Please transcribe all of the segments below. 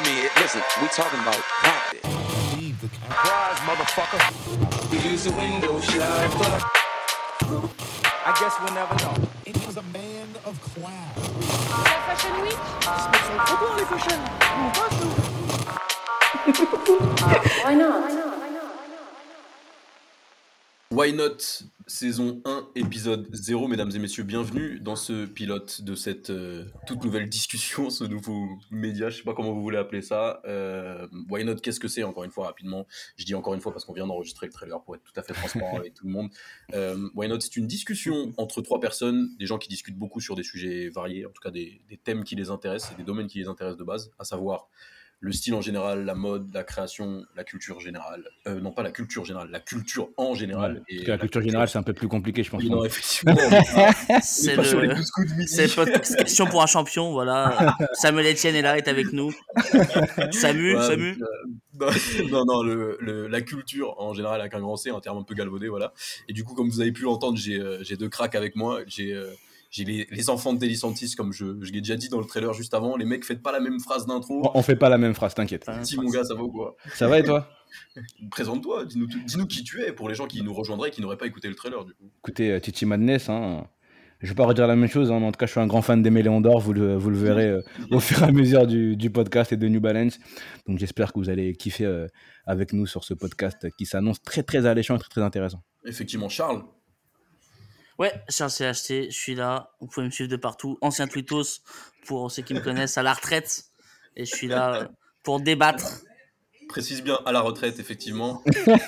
I mean, listen, we talking about practice. Surprise, motherfucker. We use the window shopper. I guess we'll never know. It was a man of class. Fashion Week Why not? Why Not, saison 1, épisode 0, mesdames et messieurs, bienvenue dans ce pilote de cette euh, toute nouvelle discussion, ce nouveau média, je sais pas comment vous voulez appeler ça. Euh, Why Not, qu'est-ce que c'est, encore une fois, rapidement. Je dis encore une fois parce qu'on vient d'enregistrer le trailer pour être tout à fait transparent avec tout le monde. Euh, Why Not, c'est une discussion entre trois personnes, des gens qui discutent beaucoup sur des sujets variés, en tout cas des, des thèmes qui les intéressent et des domaines qui les intéressent de base, à savoir le style en général, la mode, la création, la culture générale. Euh, non, pas la culture générale, la culture en général. Parce que la culture générale, c'est un peu plus compliqué, je pense. Oui, non, effectivement. C'est le... podcast question pour un champion, voilà. Samuel Etienne est là, est avec nous. Samu, Ouais, Samu. euh, non, non, le, le- la culture en général avec un grand C, un terme un peu galvaudé, voilà. Et du coup, comme vous avez pu l'entendre, j'ai euh, j'ai deux cracks avec moi. J'ai euh, j'ai les, les enfants de Delisantis, comme je, je l'ai déjà dit dans le trailer juste avant. Les mecs, faites pas la même phrase d'intro. On- On fait pas la même phrase, t'inquiète. Dis mon gars, ça va ou quoi? Ça va et toi? Présente-toi, dis-nous dis-nous qui tu es pour les gens qui nous rejoindraient et qui n'auraient pas écouté le trailer du coup. Écoutez, euh, Titi Madness, hein, je vais pas redire la même chose, hein, mais en tout cas, je suis un grand fan des Méléons d'Or, vous le, vous le verrez euh, au fur et à mesure du, du podcast et de New Balance. Donc j'espère que vous allez kiffer euh, avec nous sur ce podcast qui s'annonce très très alléchant et très très intéressant. Effectivement, Charles. Ouais, Charles CHT, je suis là. Vous pouvez me suivre de partout. Ancien Twitos, pour ceux qui me connaissent, à la retraite. Et je suis là euh, pour débattre. Précise bien à la retraite, effectivement.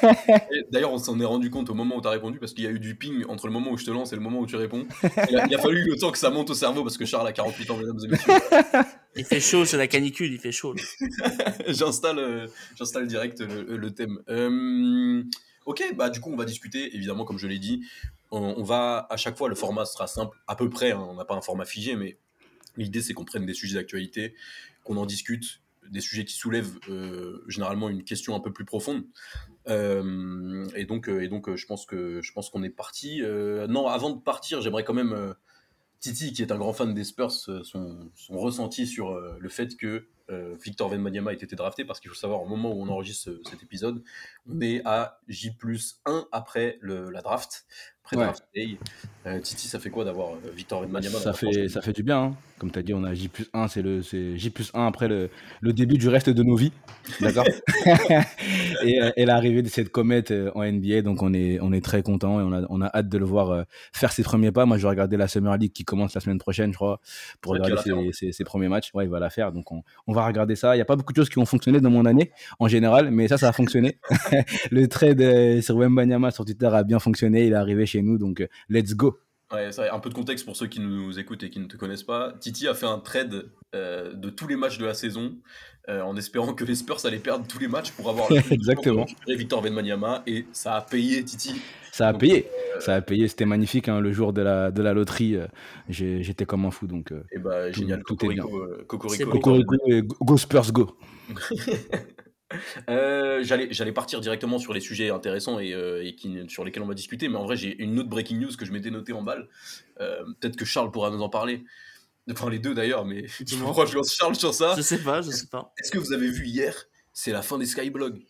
D'ailleurs, on s'en est rendu compte au moment où tu as répondu parce qu'il y a eu du ping entre le moment où je te lance et le moment où tu réponds. Il a, il a fallu le temps que ça monte au cerveau parce que Charles a 48 ans, mesdames et messieurs. Il fait chaud, c'est la canicule, il fait chaud. J'installe euh, j'installe direct le, le thème. Euh, ok, bah du coup, on va discuter, évidemment, comme je l'ai dit. On, va, à chaque fois, le format sera simple, à peu près. hein, on n'a pas un format figé, mais l'idée, c'est qu'on prenne des sujets d'actualité, qu'on en discute, des sujets qui soulèvent euh, généralement une question un peu plus profonde. Euh, et donc, euh, et donc je pense que je pense qu'on est parti. Non, avant de partir, j'aimerais quand même Titi, qui est un grand fan des Spurs, son, ressenti sur le fait que Victor Wembanyama ait été drafté, parce qu'il faut savoir, au moment où on enregistre ce- cet épisode, on est à J plus 1 après la draft, après Ouais. day. Euh, Titi, ça fait quoi d'avoir euh, Victor Wembanyama dans Ça fait, ça fait du bien. hein. Comme tu as dit, on a J plus 1, c'est le- J plus 1 après le, le début du reste de nos vies. D'accord? Et, euh, et l'arrivée de cette comète en NBA, donc on est, on est très content et on a, on a hâte de le voir faire ses premiers pas. Moi, je vais regarder la Summer League qui commence la semaine prochaine, je crois, pour regarder faire, ses, ses- premiers matchs. Ouais, il va la faire. Donc on, on va regarder ça. Il n'y a pas beaucoup de choses qui vont fonctionner dans mon année en général, mais ça, ça a fonctionné. le trade sur Wembanyama sur Twitter a bien fonctionné. Il est arrivé chez nous, donc euh, let's go. Ouais, ça, un peu de contexte pour ceux qui nous écoutent et qui ne te connaissent pas. Titi a fait un trade euh, de tous les matchs de la saison euh, en espérant que les Spurs allaient perdre tous les matchs pour avoir Exactement. pour Victor Wembanyama et ça a payé Titi. Ça a Donc, payé, ça a payé, c'était magnifique hein, le jour de la, de la loterie, euh, j'étais comme un fou donc euh, Et bah Tout- génial, tout est bien. Cocorico, euh, Cocorico. Cocorico go Spurs go. Euh, J'allais j'allais partir directement sur les sujets intéressants et, euh, et qui, sur lesquels on va discuter, mais en vrai j'ai une autre breaking news que je m'étais noté en balle. Euh, Peut-être que Charles pourra nous en parler. Enfin les deux d'ailleurs, mais je Dis-moi. crois que je lance Charles sur ça? Je sais pas, je sais pas. Est-ce que vous avez vu hier? C'est la fin des Skyblogs.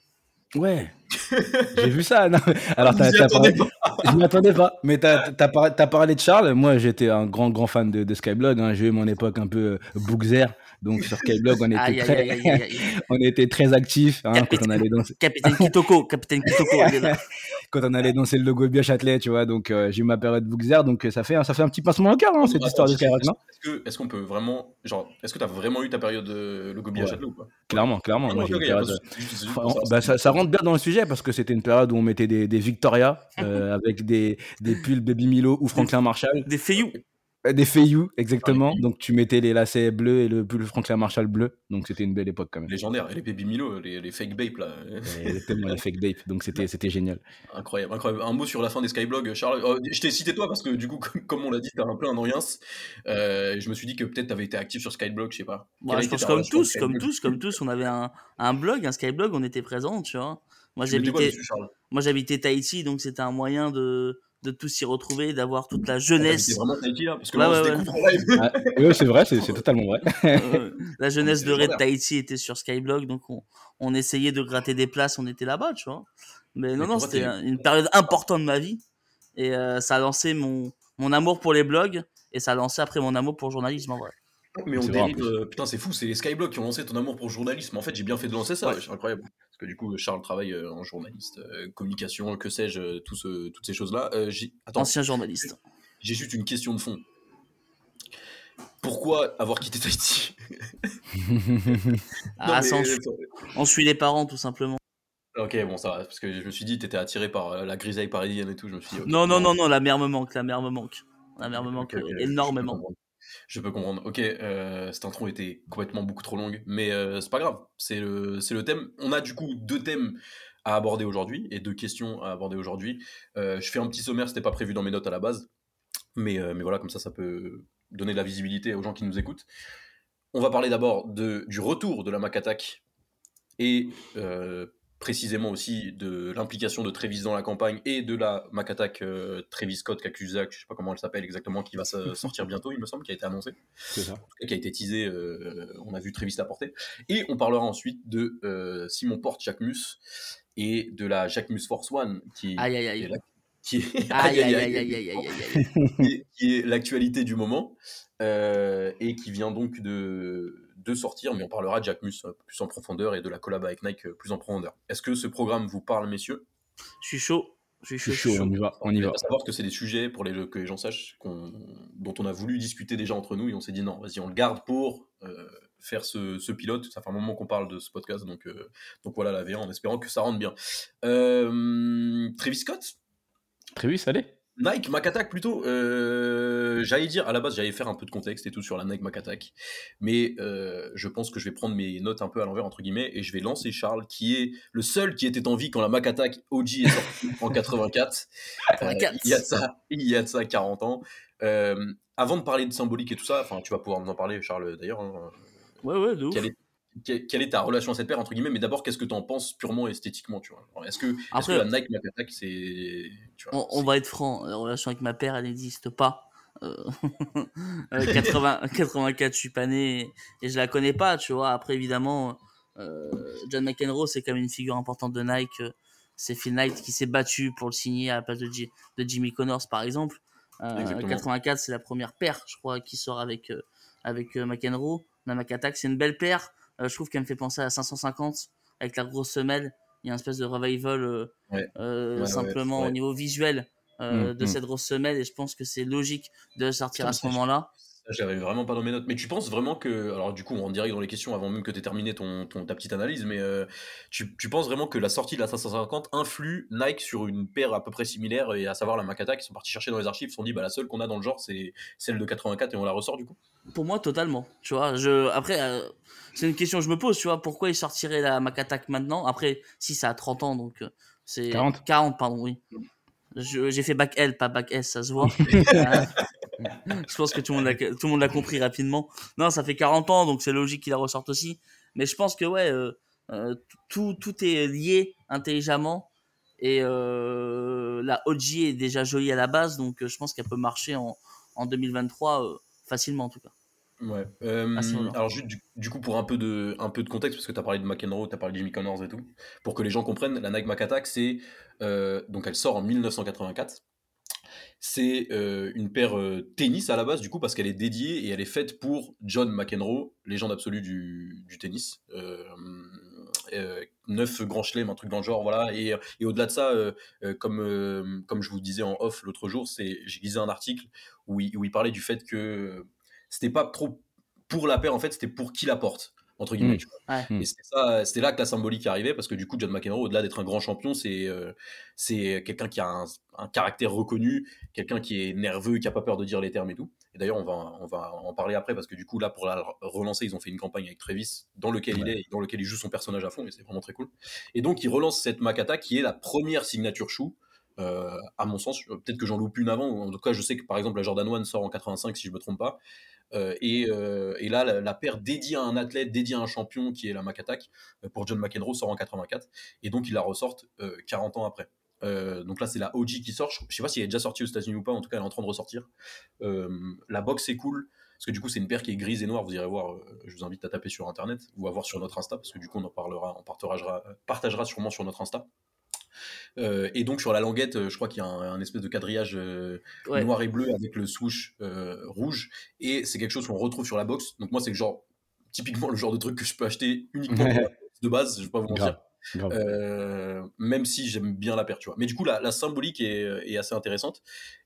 Ouais, j'ai vu ça. non, mais- Alors y attendez parlé- je m'y attendais pas, mais t'as, t'as, par- t'as parlé de Charles, moi j'étais un grand grand fan de, de Skyblog, hein. j'ai eu mon époque un peu Bookzer, donc sur Skyblog on était, très, on était très actifs hein, quand, on Capitaine- allait danser, Capitaine Kitoko, Capitaine Kitoko, est quand on allait danser le logo bien Châtelet, tu vois, donc euh, j'ai eu ma période Bookzer, donc euh, ça fait, ça fait un petit pincement au cœur hein, cette Attends, histoire de non? Est-ce que est-ce qu'on peut vraiment genre est-ce que t'as vraiment eu ta période de logo bien Ouais. Châtelet ou pas? Clairement, clairement, Ah, moi pas Enfin, bah, ça, ça rentre bien dans le sujet parce que c'était une période où on mettait des, des Victoria euh, avec des, des pulls Baby Milo ou Franklin Marshall, Des feignous. Euh, des Feiyu exactement. Donc tu mettais les lacets bleus et le pull Franklin Marshall bleu. Donc c'était une belle époque quand même. légendaire et les baby Milo les, les fake babes là Et tellement les fake dates. Donc c'était c'était génial. incroyable incroyable un mot sur la fin des Skyblogs Charles Euh, je t'ai cité toi parce que du coup comme, comme on l'a dit t'as un peu un oriens euh, je me suis dit que peut-être t'avais été actif sur Skyblog je sais pas je pense ta comme tous, comme tous, comme tous, on avait un, un blog, un Skyblog, on était présents, tu vois. J'habitais, moi, j'habitais Tahiti, donc c'était un moyen de, de tous s'y retrouver, d'avoir toute la C'est jeunesse, vraiment Tahiti là Parce que Ouais, là, ouais, se ouais. découvre en live. Ah, oui, c'est vrai, c'est c'est totalement vrai. euh, la jeunesse c'est de légendaire. Tahiti était sur Skyblock, donc on, on essayait de gratter des places, on était là-bas, tu vois. Mais non, Mais non, c'était une période importante de ma vie, et euh, ça a lancé mon, mon amour pour les blogs, et ça a lancé après mon amour pour le journalisme, en vrai. Mais on vrai, dérive. euh, putain, c'est fou, c'est les Skyblock qui ont lancé ton amour pour le journalisme. En fait, j'ai bien fait de lancer ça, Ouais. c'est incroyable. Parce que du coup, Charles travaille euh, en journaliste, euh, communication, que sais-je, tout ce- toutes ces choses-là. Euh, Ancien journaliste. j'ai juste une question de fond. Pourquoi avoir quitté Tahiti? Ah, Non, ça, on, suit, on suit les parents, tout simplement. Ok, bon, ça va, parce que je me suis dit, t'étais attiré par la grisaille parisienne et tout. Je me suis dit, ok, Non, non, non, non, la mère me manque, la mère me manque. La mère me manque énormément. Je peux comprendre. Ok, euh, cette intro était complètement beaucoup trop longue, mais euh, c'est pas grave. C'est le, le thème. On a du coup deux thèmes à aborder aujourd'hui et deux questions à aborder aujourd'hui. Euh, je fais un petit sommaire, c'était pas prévu dans mes notes à la base, mais, euh, mais voilà, comme ça, ça peut donner de la visibilité aux gens qui nous écoutent. On va parler d'abord du retour de la Mac Attack et euh, précisément aussi de l'implication de Travis dans la campagne et de la Mac Attack euh, Travis Scott Cacusac, je sais pas comment elle s'appelle exactement, qui va sortir bientôt, il me semble, qui a été annoncé qui a été teasé, euh, on a vu Travis l'apporter. Et on parlera ensuite de euh, Simon Porte Jacquemus et de la Jacquemus Force One, Aïe, aïe, aïe. est, qui est l'actualité du moment euh, et qui vient donc de, de sortir, mais on parlera de Jacquemus euh, plus en profondeur et de la collab avec Nike euh, plus en profondeur. Est-ce que ce programme vous parle, messieurs? Je suis chaud. Je suis chaud. je suis chaud, on y va, on y va. savoir que c'est des sujets pour les, que les gens sachent dont on a voulu discuter déjà entre nous et on s'est dit non, vas-y, on le garde pour euh, faire ce, ce pilote. Ça fait un moment qu'on parle de ce podcast, donc, euh, donc voilà la V1 en espérant que ça rentre bien. Euh, Travis Scott? Ça allait Nike Mac Attack plutôt. Euh, j'allais dire à la base j'allais faire un peu de contexte et tout sur la Nike Mac Attack, mais euh, je pense que je vais prendre mes notes un peu à l'envers entre guillemets et je vais lancer Charles qui est le seul qui était en vie quand la Mac Attack OG est sortie en 84. Euh, 84. il y a de ça, il y a de ça 40 ans. Euh, avant de parler de symbolique et tout ça, enfin tu vas pouvoir nous en parler Charles d'ailleurs. hein, Ouais, ouais, de ouf. est, quelle, est ta relation à cette paire entre guillemets mais d'abord qu'est-ce que tu en penses purement esthétiquement tu vois? Est-ce que, Après- que la Nike c'est On, on va être franc, la relation avec ma père, elle n'existe pas. Euh, euh, 80, 84, je suis pas né et, je la connais pas, tu vois. Après, évidemment, euh, John McEnroe, c'est quand même une figure importante de Nike. euh, C'est Phil Knight qui s'est battu pour le signer à la place de, Ji- de Jimmy Connors, par exemple. Euh, Exactement. 84, c'est la première paire, je crois, qui sort avec, euh, avec euh, McEnroe. La c'est une belle paire. Euh, je trouve qu'elle me fait penser à 550 avec la grosse semelle. Il y a une espèce de revival euh, Ouais. euh, Ouais, simplement au niveau visuel euh, Mm, de mm. cette grosse semelle et je pense que c'est logique de sortir à ce moment-là. J'avais vraiment pas dans mes notes. Mais tu penses vraiment que. Alors, du coup, on direct dans les questions avant même que tu aies terminé ton, ton- ta petite analyse. Mais euh, tu, tu penses vraiment que la sortie de la 550 influe Nike sur une paire à peu près similaire, et à savoir la Makata, qui sont partis chercher dans les archives, ils se sont dit, bah, la seule qu'on a dans le genre, c'est celle de 84 et on la ressort du coup? Pour moi, totalement. Tu vois, je... après, euh, c'est une question que je me pose, tu vois, pourquoi ils sortiraient la Mac Attack maintenant? Après, si ça a 30 ans, donc euh, c'est 40. 40, pardon, oui. J'ai fait bac L, pas bac S, ça se voit. Je pense que tout le monde l'a tout le monde l'a compris rapidement. Non, ça fait 40 ans, donc c'est logique qu'il la ressorte aussi. Mais je pense que ouais, euh, euh, tout, tout est lié intelligemment. Et euh, la OG est déjà jolie à la base, donc euh, je pense qu'elle peut marcher en, en 2023 euh, facilement en tout cas. Ouais. Euh, alors, juste, du, du coup, pour un peu de, un peu de contexte, parce que tu as parlé de McEnroe, tu as parlé de Jimmy Connors et tout, pour que les gens comprennent, la Nike Mac Attack, c'est. euh, donc, elle sort en 1984. C'est euh, une paire euh, tennis à la base, du coup, parce qu'elle est dédiée et elle est faite pour John McEnroe, légende absolue du, tennis. Euh, neuf grands chelems, un truc dans le genre, voilà. Et, et au-delà de ça, comme, comme je vous disais en off l'autre jour, j'ai lisé un article où il, où il parlait du fait que c'était pas trop pour la paire, en fait, c'était pour qui la porte, entre guillemets. Mm. tu vois. Ouais. Mm. Et c'était ça, c'était là que la symbolique arrivait, parce que du coup, John McEnroe, au-delà d'être un grand champion, c'est euh, c'est quelqu'un qui a un, un caractère reconnu, quelqu'un qui est nerveux, qui a pas peur de dire les termes et tout. Et d'ailleurs, on va, on va en parler après, parce que du coup, là, pour la relancer, ils ont fait une campagne avec Travis, dans lequel il est, dans lequel il joue son personnage à fond, et c'est vraiment très cool. Et donc, il relance cette Makata, qui est la première signature shoe, euh, à mon sens, euh, peut-être que j'en loupe une avant, en tout cas, je sais que par exemple, la Jordan 1 sort en 85, si je me trompe pas. Euh, et, là, la, paire dédiée à un athlète, dédiée à un champion, qui est la Mac Attack, pour John McEnroe, sort en 84. Et donc, ils la ressortent euh, 40 ans après. Donc là, c'est la OG qui sort. Je sais pas si elle est déjà sortie aux États-Unis ou pas. En tout cas, elle est en train de ressortir. La box est cool. Parce que du coup, c'est une paire qui est grise et noire. Vous irez voir. je vous invite à taper sur internet ou à voir sur notre Insta. Parce que du coup, on en parlera, on partagera sûrement sur notre Insta. Euh, et donc, sur la languette, euh, je crois qu'il y a un, un espèce de quadrillage euh, Ouais. noir et bleu avec le swoosh euh, rouge. Et c'est quelque chose qu'on retrouve sur la box. Donc, moi, c'est le genre, typiquement le genre de truc que je peux acheter uniquement pour la box de base. Je vais pas vous mentir. Euh, même si j'aime bien la paire, tu vois. Mais du coup, la, la symbolique est, est assez intéressante.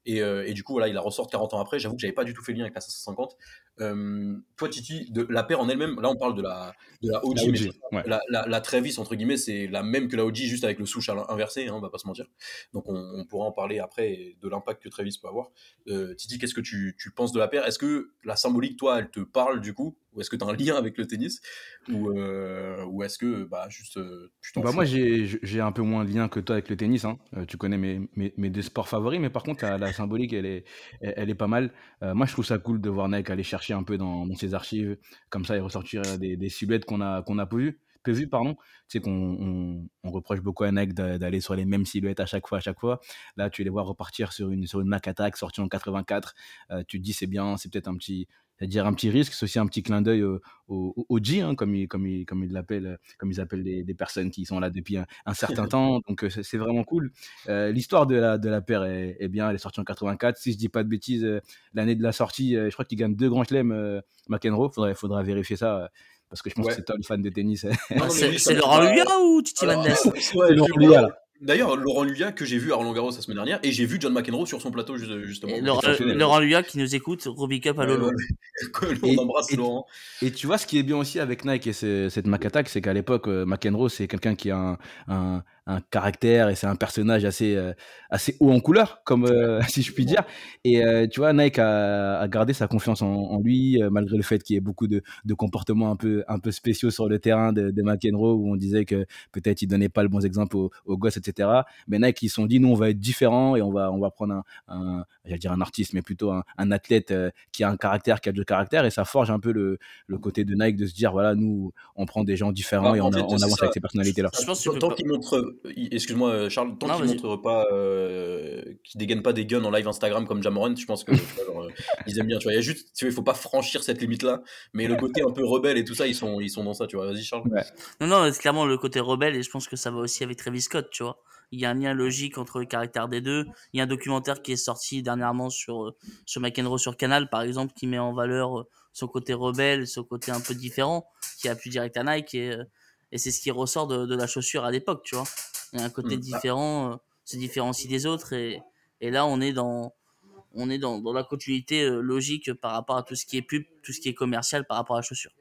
Et, euh, et du coup, voilà, il la ressort 40 ans après. J'avoue que j'avais pas du tout fait le lien avec la 550. Euh, toi, Titi, de, la paire en elle-même, là, on parle de la, de la OG. La mais OG, ouais. la, la, la Travis, entre guillemets, c'est la même que la OG, juste avec le souche inversé, hein, on va pas se mentir. Donc, on, on pourra en parler après de l'impact que Travis peut avoir. Euh, Titi, qu'est-ce que tu, tu penses de la paire? Est-ce que la symbolique, toi, elle te parle du coup? Ou est-ce que tu as un lien avec le tennis? Ou, ou est-ce que, bah, juste, tu t'en Bah moi j'ai j'ai un peu moins de lien que toi avec le tennis, hein. Tu connais mes, mes, mes deux sports favoris, mais par contre la symbolique elle est, pas mal. Euh, moi je trouve ça cool de voir Nike aller chercher un peu dans, ses archives, comme ça et ressortir des, silhouettes qu'on a, qu'on a peu vues, peu vues, pardon. Tu sais qu'on on, on reproche beaucoup à Nike d'a- d'aller sur les mêmes silhouettes à chaque fois, à chaque fois. Là tu les vois repartir sur une, sur une Mac Attack sortie en 84, Euh, tu te dis c'est bien, c'est peut-être un petit, c'est-à-dire un petit risque, c'est aussi un petit clin d'œil au, au, au G, hein, comme ils comme ils comme ils l'appellent, comme ils appellent des, des personnes qui sont là depuis un, un certain temps. Donc euh, c'est vraiment cool. Euh, L'histoire de la de la paire est, est bien. Elle est sortie en 84. Si je dis pas de bêtises, l'année de la sortie, je crois qu'il gagne deux grands chelems McEnroe. Faudrait faudra vérifier ça. Parce que je pense Ouais. que c'est toi le fan de tennis. C'est Laurent Luya ou Titi Mendes ouais, Laurent Luya. D'ailleurs, Laurent Luya, que j'ai vu à Roland Garros la semaine dernière, et j'ai vu John McEnroe sur son plateau, ju- justement. Laurent. Laurent Luya qui nous écoute, Robbie Cup à Lolo. ouais. On Et- embrasse et- Laurent. Et tu vois, ce qui est bien aussi avec Nike et ce- cette Mac Attack, c'est qu'à l'époque, euh, McEnroe, c'est quelqu'un qui a un, un, un caractère et c'est un personnage assez, euh, assez haut en couleur, comme euh, si je puis dire. Et euh, tu vois, Nike a, a gardé sa confiance en, en lui, euh, malgré le fait qu'il y ait beaucoup de, de comportements un peu, un peu spéciaux sur le terrain de, de McEnroe, où on disait que peut-être il donnait pas le bon exemple aux, aux gosses, etc. Mais Nike, ils se sont dit, nous, on va être différents et on va, on va prendre un, un j'allais dire un artiste, mais plutôt un, un athlète euh, qui a un caractère, qui a du caractère, et ça forge un peu le, le côté de Nike de se dire, voilà, nous, on prend des gens différents Bah, et on, fait, on avance ça. avec ces personnalités-là. Je pense que tant pas- qu'il montre, excuse-moi euh, Charles, tant Non, qu'il vas-y. montre pas, euh, qu'il dégaine pas des guns en live Instagram comme Jamoran, je pense que tu vois, genre, euh, ils aiment bien. Tu vois, il y a juste, tu vois, il faut pas franchir cette limite-là, mais le côté un peu rebelle et tout ça, ils sont, ils sont dans ça. Tu vois, vas-y Charles. Non, non, c'est clairement le côté rebelle et je pense que ça va aussi avec Travis Scott, tu vois. Il y a un lien logique entre le caractère des deux. Il y a un documentaire qui est sorti dernièrement sur, euh, sur McEnroe sur Canal, par exemple, qui met en valeur son côté rebelle, son côté un peu différent, qui a plus direct à Nike et, euh, et c'est ce qui ressort de, de la chaussure à l'époque, tu vois. Il y a un côté Mm. différent, euh, se différencie des autres et, et là on est dans on est dans, dans la continuité euh, logique par rapport à tout ce qui est pub, tout ce qui est commercial par rapport à la chaussure.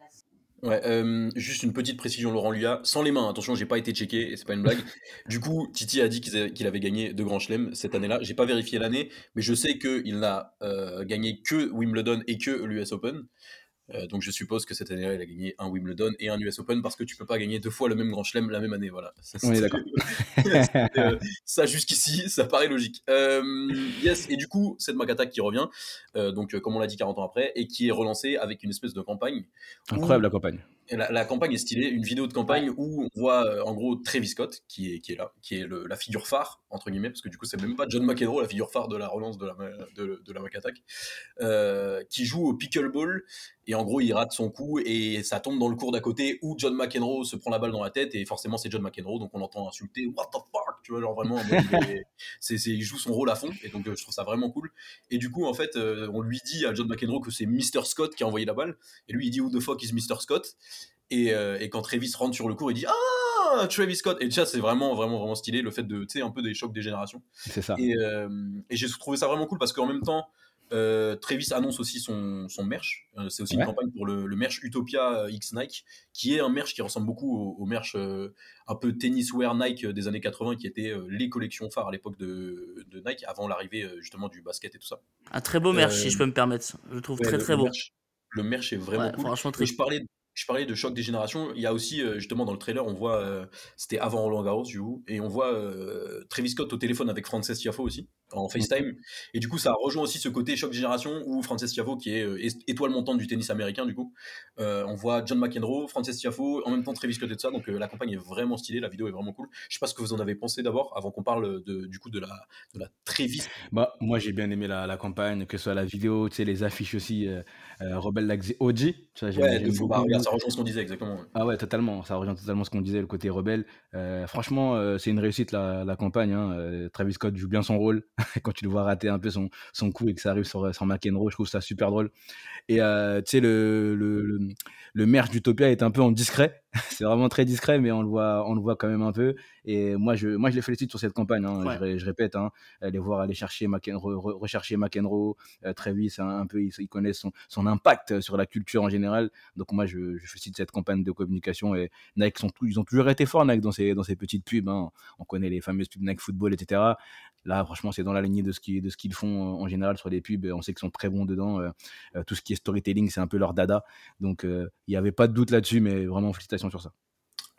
Ouais, euh, juste une petite précision, Laurent Luya, sans les mains, attention, j'ai pas été checké et c'est pas une blague. Du coup, Titi a dit qu'il avait, qu'il avait gagné deux grands chelems cette année-là. J'ai pas vérifié l'année, mais je sais qu'il n'a euh, gagné que Wimbledon et que l'US Open. Euh, donc je suppose que cette année-là, il a gagné un Wimbledon et un US Open parce que tu peux pas gagner deux fois le même grand chelem la même année. Voilà. Ça, d'accord. Euh, ça jusqu'ici, ça paraît logique. Euh, yes, et du coup, cette Macata qui revient, donc comme on l'a dit 40 ans après, et qui est relancée avec une espèce de campagne Incroyable la campagne. La, la campagne est stylée, une vidéo de campagne où on voit euh, en gros Travis Scott qui est, qui est là, qui est le- la figure phare, entre guillemets, parce que du coup c'est même pas John McEnroe la figure phare de la relance de la, de, de la Mac Attack, euh, qui joue au pickleball, et en gros il rate son coup et ça tombe dans le cours d'à côté où John McEnroe se prend la balle dans la tête, et forcément c'est John McEnroe, donc on l'entend insulter, what the fuck, tu vois, genre vraiment, c'est- il joue son rôle à fond, et donc euh, je trouve ça vraiment cool. Et du coup en fait on lui dit à John McEnroe que c'est Mr. Scott qui a envoyé la balle, et lui il dit who the fuck is Mr. Scott? Et, euh, et quand Travis rentre sur le cours, il dit Ah, Travis Scott Et ça, c'est vraiment, vraiment, vraiment stylé, le fait de, tu sais, un peu des chocs des générations. C'est ça. Et, euh, et j'ai trouvé ça vraiment cool parce qu'en même temps, euh, Travis annonce aussi son, son merch. Euh, c'est aussi Ouais. une campagne pour le, le merch Utopia euh, X Nike, qui est un merch qui ressemble beaucoup au, au merch euh, un peu tenniswear Nike des années 80, qui étaient euh, les collections phares à l'époque de, de Nike, avant l'arrivée justement du basket et tout ça. Un très beau merch, Euh, si je peux me permettre. Je le trouve Ouais, très le- très le beau. merch- le merch est vraiment Ouais, cool. franchement, Et très je parlais, je parlais de choc des générations. Il y a aussi, euh, justement, dans le trailer, on voit, euh, c'était avant Roland Garros, du coup, et on voit euh, Travis Scott au téléphone avec Frances Tiafo aussi. En FaceTime. Et du coup, ça rejoint aussi ce côté choc génération où Frances Tiafo, qui est euh, é- étoile montante du tennis américain, du coup, euh, on voit John McEnroe, Frances Tiafo, en même temps Travis Scott et tout ça. Donc euh, la campagne est vraiment stylée, la vidéo est vraiment cool. Je sais pas ce que vous en avez pensé d'abord, avant qu'on parle de, du coup de la, de la Travis. Bah, moi, j'ai bien aimé la, la campagne, que ce soit la vidéo, tu sais, les affiches aussi, euh, Rebel Like the OG. Ça, Ouais, de fou. Bah, regarde, ça rejoint ce qu'on disait exactement. Ah ouais, totalement. Ça rejoint totalement ce qu'on disait, le côté rebelle. Franchement, c'est une réussite la, la campagne. Hein. Travis Scott joue bien son rôle. Quand tu le vois rater un peu son, coup et que ça arrive sur, sur McEnroe, je trouve ça super drôle. Et euh, tu sais, le, le, le, le merch d'Utopia est un peu en discret. c'est vraiment très discret, mais on le voit, on le voit quand même un peu. Et moi, je, moi, je les félicite sur cette campagne. Hein. Ouais. Je, ré- je répète, hein, les voir aller chercher McEnroe, re- rechercher McEnroe, euh, Travis, un, un peu, ils, ils connaissent son, son impact sur la culture en général. Donc moi, je, je félicite cette campagne de communication et Nike sont ils ont toujours été forts Nike dans ces dans ces petites pubs. hein. On connaît les fameuses pubs Nike Football, etc. Là, franchement, c'est dans la lignée de ce qui de ce qu'ils font en général sur les pubs. On sait qu'ils sont très bons dedans. euh, euh, tout ce qui est storytelling, c'est un peu leur dada. Donc euh, il n'y avait pas de doute là-dessus, mais vraiment félicitations sur ça.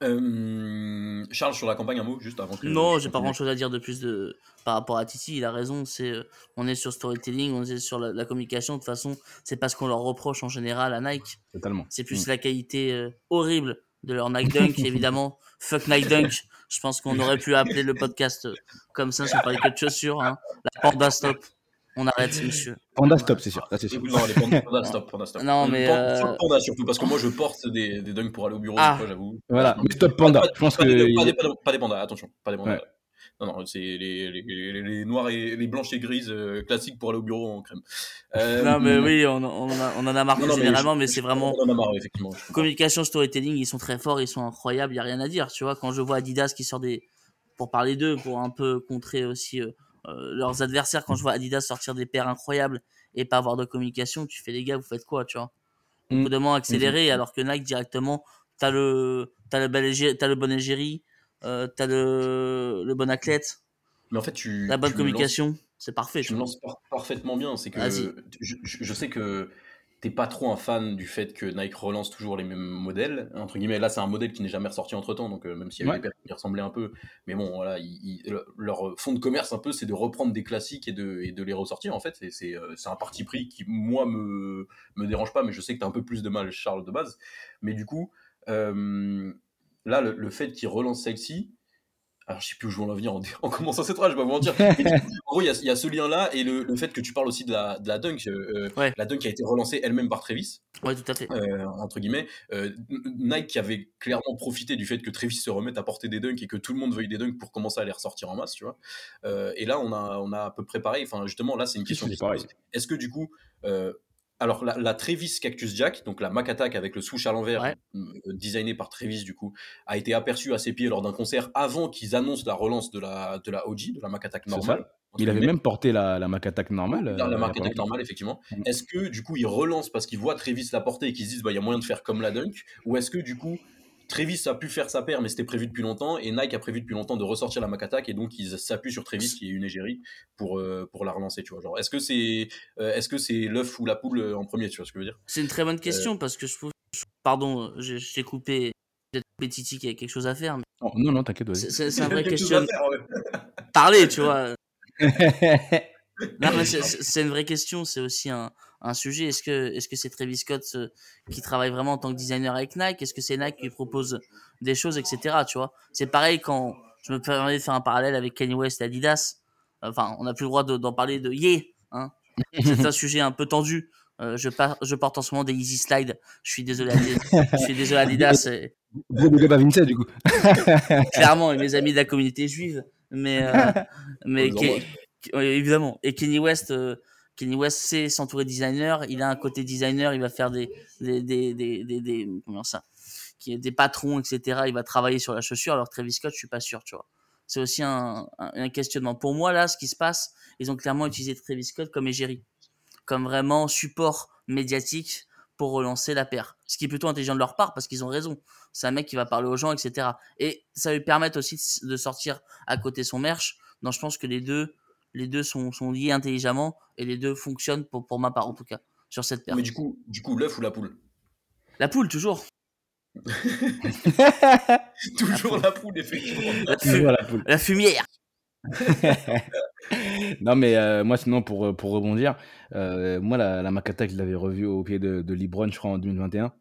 Euh, Charles, sur la campagne, un mot, juste avant que. Non, je j'ai pas grand chose à dire de plus de par rapport à Titi. Il a raison. C'est euh, on est sur storytelling, on est sur la, la communication. De toute façon, c'est pas ce qu'on leur reproche en général à Nike. Totalement. C'est plus Mm. la qualité euh, horrible de leur Nike Dunk, évidemment. Fuck Nike Dunk. Je pense qu'on aurait pu appeler le podcast comme ça sans parler que de chaussures. Hein. La panda stop. On arrête, monsieur. Panda stop, c'est sûr. Non, les pandas, stop, pandas, stop. Non, mais, euh, panda surtout, parce que moi je porte des, des dunks pour aller au bureau, Ah. j'avoue. Voilà, mais stop panda. Pas, Je pense pas que des, pas, il- des, pas des- pas des pandas, attention, pas des pandas. Ouais. Non, non, c'est les, les, les, les noirs et les blanches et grises euh, classiques pour aller au bureau en crème. Euh, Non, mais oui, on, on, en a- on en a marre non, non, mais généralement, je- mais c'est vraiment. On en a marre, effectivement. communication, storytelling, ils sont très forts, ils sont incroyables, il y a rien à dire. Tu vois, quand je vois Adidas qui sort des, pour parler d'eux, pour un peu contrer aussi euh, euh, leurs adversaires, quand je vois Adidas sortir des paires incroyables et pas avoir de communication, tu fais les gars, vous faites quoi, tu vois? Au Mm. bout d'un moment accélérer, alors que Nike directement, t'as le, t'as le, bel égé- t'as le bon égérie, euh, t'as le, le bon athlète, Mais en fait, tu. la bonne tu communication, c'est parfait. Tu me vois. lances par- parfaitement bien. C'est que je- je sais que t'es pas trop un fan du fait que Nike relance toujours les mêmes modèles. Entre guillemets, là, c'est un modèle qui n'est jamais ressorti entre temps, donc euh, même s'il y avait Ouais. des paires qui ressemblaient un peu. Mais bon, voilà, ils- ils- le- leur fond de commerce, un peu, c'est de reprendre des classiques et de, et de les ressortir, en fait. Euh, c'est un parti pris qui, moi, me, me dérange pas, mais je sais que t'as un peu plus de mal, Charles, de base. Mais du coup, euh, là, le, le fait qu'ils relancent celle-ci, alors je sais plus où je veux en venir en, en commençant cette phrase, je vais pas vous mentir. Mais en gros, il y a, il y a ce lien-là et le, le fait que tu parles aussi de la, de la dunk. euh, Ouais. La dunk a été relancée elle-même par Travis, Ouais, tout à fait. euh, entre guillemets. Euh, Nike qui avait clairement profité du fait que Travis se remette à porter des dunks et que tout le monde veuille des dunks pour commencer à les ressortir en masse, tu vois. Euh, et là, on a, on a à peu près pareil. Enfin, justement, là, c'est une question qui. Est-ce que du coup, euh, alors la, la Travis Cactus Jack, donc la Mac Attack avec le swoosh à l'envers, Ouais. euh, designé par Travis du coup, a été aperçue à ses pieds lors d'un concert avant qu'ils annoncent la relance de la, de la OG, de la Mac Attack normale. Il avait même porté la, la Mac Attack normale. la, euh, la Mac Attack normale, effectivement. Mm. Est-ce que du coup ils relancent parce qu'ils voient Travis la porter et qu'ils se disent bah il y a moyen de faire comme la dunk, ou est-ce que du coup Travis a pu faire sa paire mais c'était prévu depuis longtemps et Nike a prévu depuis longtemps de ressortir la Mac Attack et donc ils s'appuient sur Travis qui est une égérie pour euh, pour la relancer tu vois genre est-ce que c'est euh, est-ce que c'est l'œuf ou la poule euh, en premier tu vois ce que je veux dire? C'est une très bonne question parce que je trouve. Pardon, je, je t'ai coupé. J'ai coupé Titi qui avait quelque chose à faire. mais Oh, non, non, t'inquiète. vas-y. C'est c'est- c'est un vrai faire, ouais. Parler, tu vois. Non, mais c'est- c'est c'est une vraie question, c'est aussi un, un sujet. Est-ce que est-ce que c'est Travis Scott euh, qui travaille vraiment en tant que designer avec Nike? Est-ce que c'est Nike qui propose des choses, etc. Tu vois? C'est pareil quand je me permets de faire un parallèle avec Kanye West et Adidas. Enfin, on n'a plus le droit de- d'en parler de yeah. Hein c'est un sujet un peu tendu. Euh, je, par- je porte en ce moment des Easy Slide. Je suis désolé, Adidas. je suis désolé Adidas. et- du coup. clairement, et mes amis de la communauté juive. Mais, euh, mais évidemment. Et Kenny West, euh, Kenny West sait s'entourer de designer. Il a un côté designer. Il va faire des, des, des, des, des, comment ça, qui est des patrons, etc. Il va travailler sur la chaussure. Alors Travis Scott, je suis pas sûr, tu vois. C'est aussi un, questionnement. Pour moi, là, ce qui se passe, ils ont clairement utilisé Travis Scott comme égérie, comme vraiment support médiatique pour relancer la paire. Ce qui est plutôt intelligent de leur part parce qu'ils ont raison. C'est un mec qui va parler aux gens, etc. Et ça lui permet aussi de sortir à côté son merch. Donc je pense que les deux, les deux sont, sont liés intelligemment et les deux fonctionnent pour, pour ma part en tout cas sur cette paire. mais du coup du coup l'œuf ou la poule? La poule toujours. toujours la poule effectivement La, la poule. la fumière. Non, mais euh, moi, sinon, pour, pour rebondir, euh, moi, la, la Makata, je l'avais revue au pied de, de Libron, je crois, en 2021.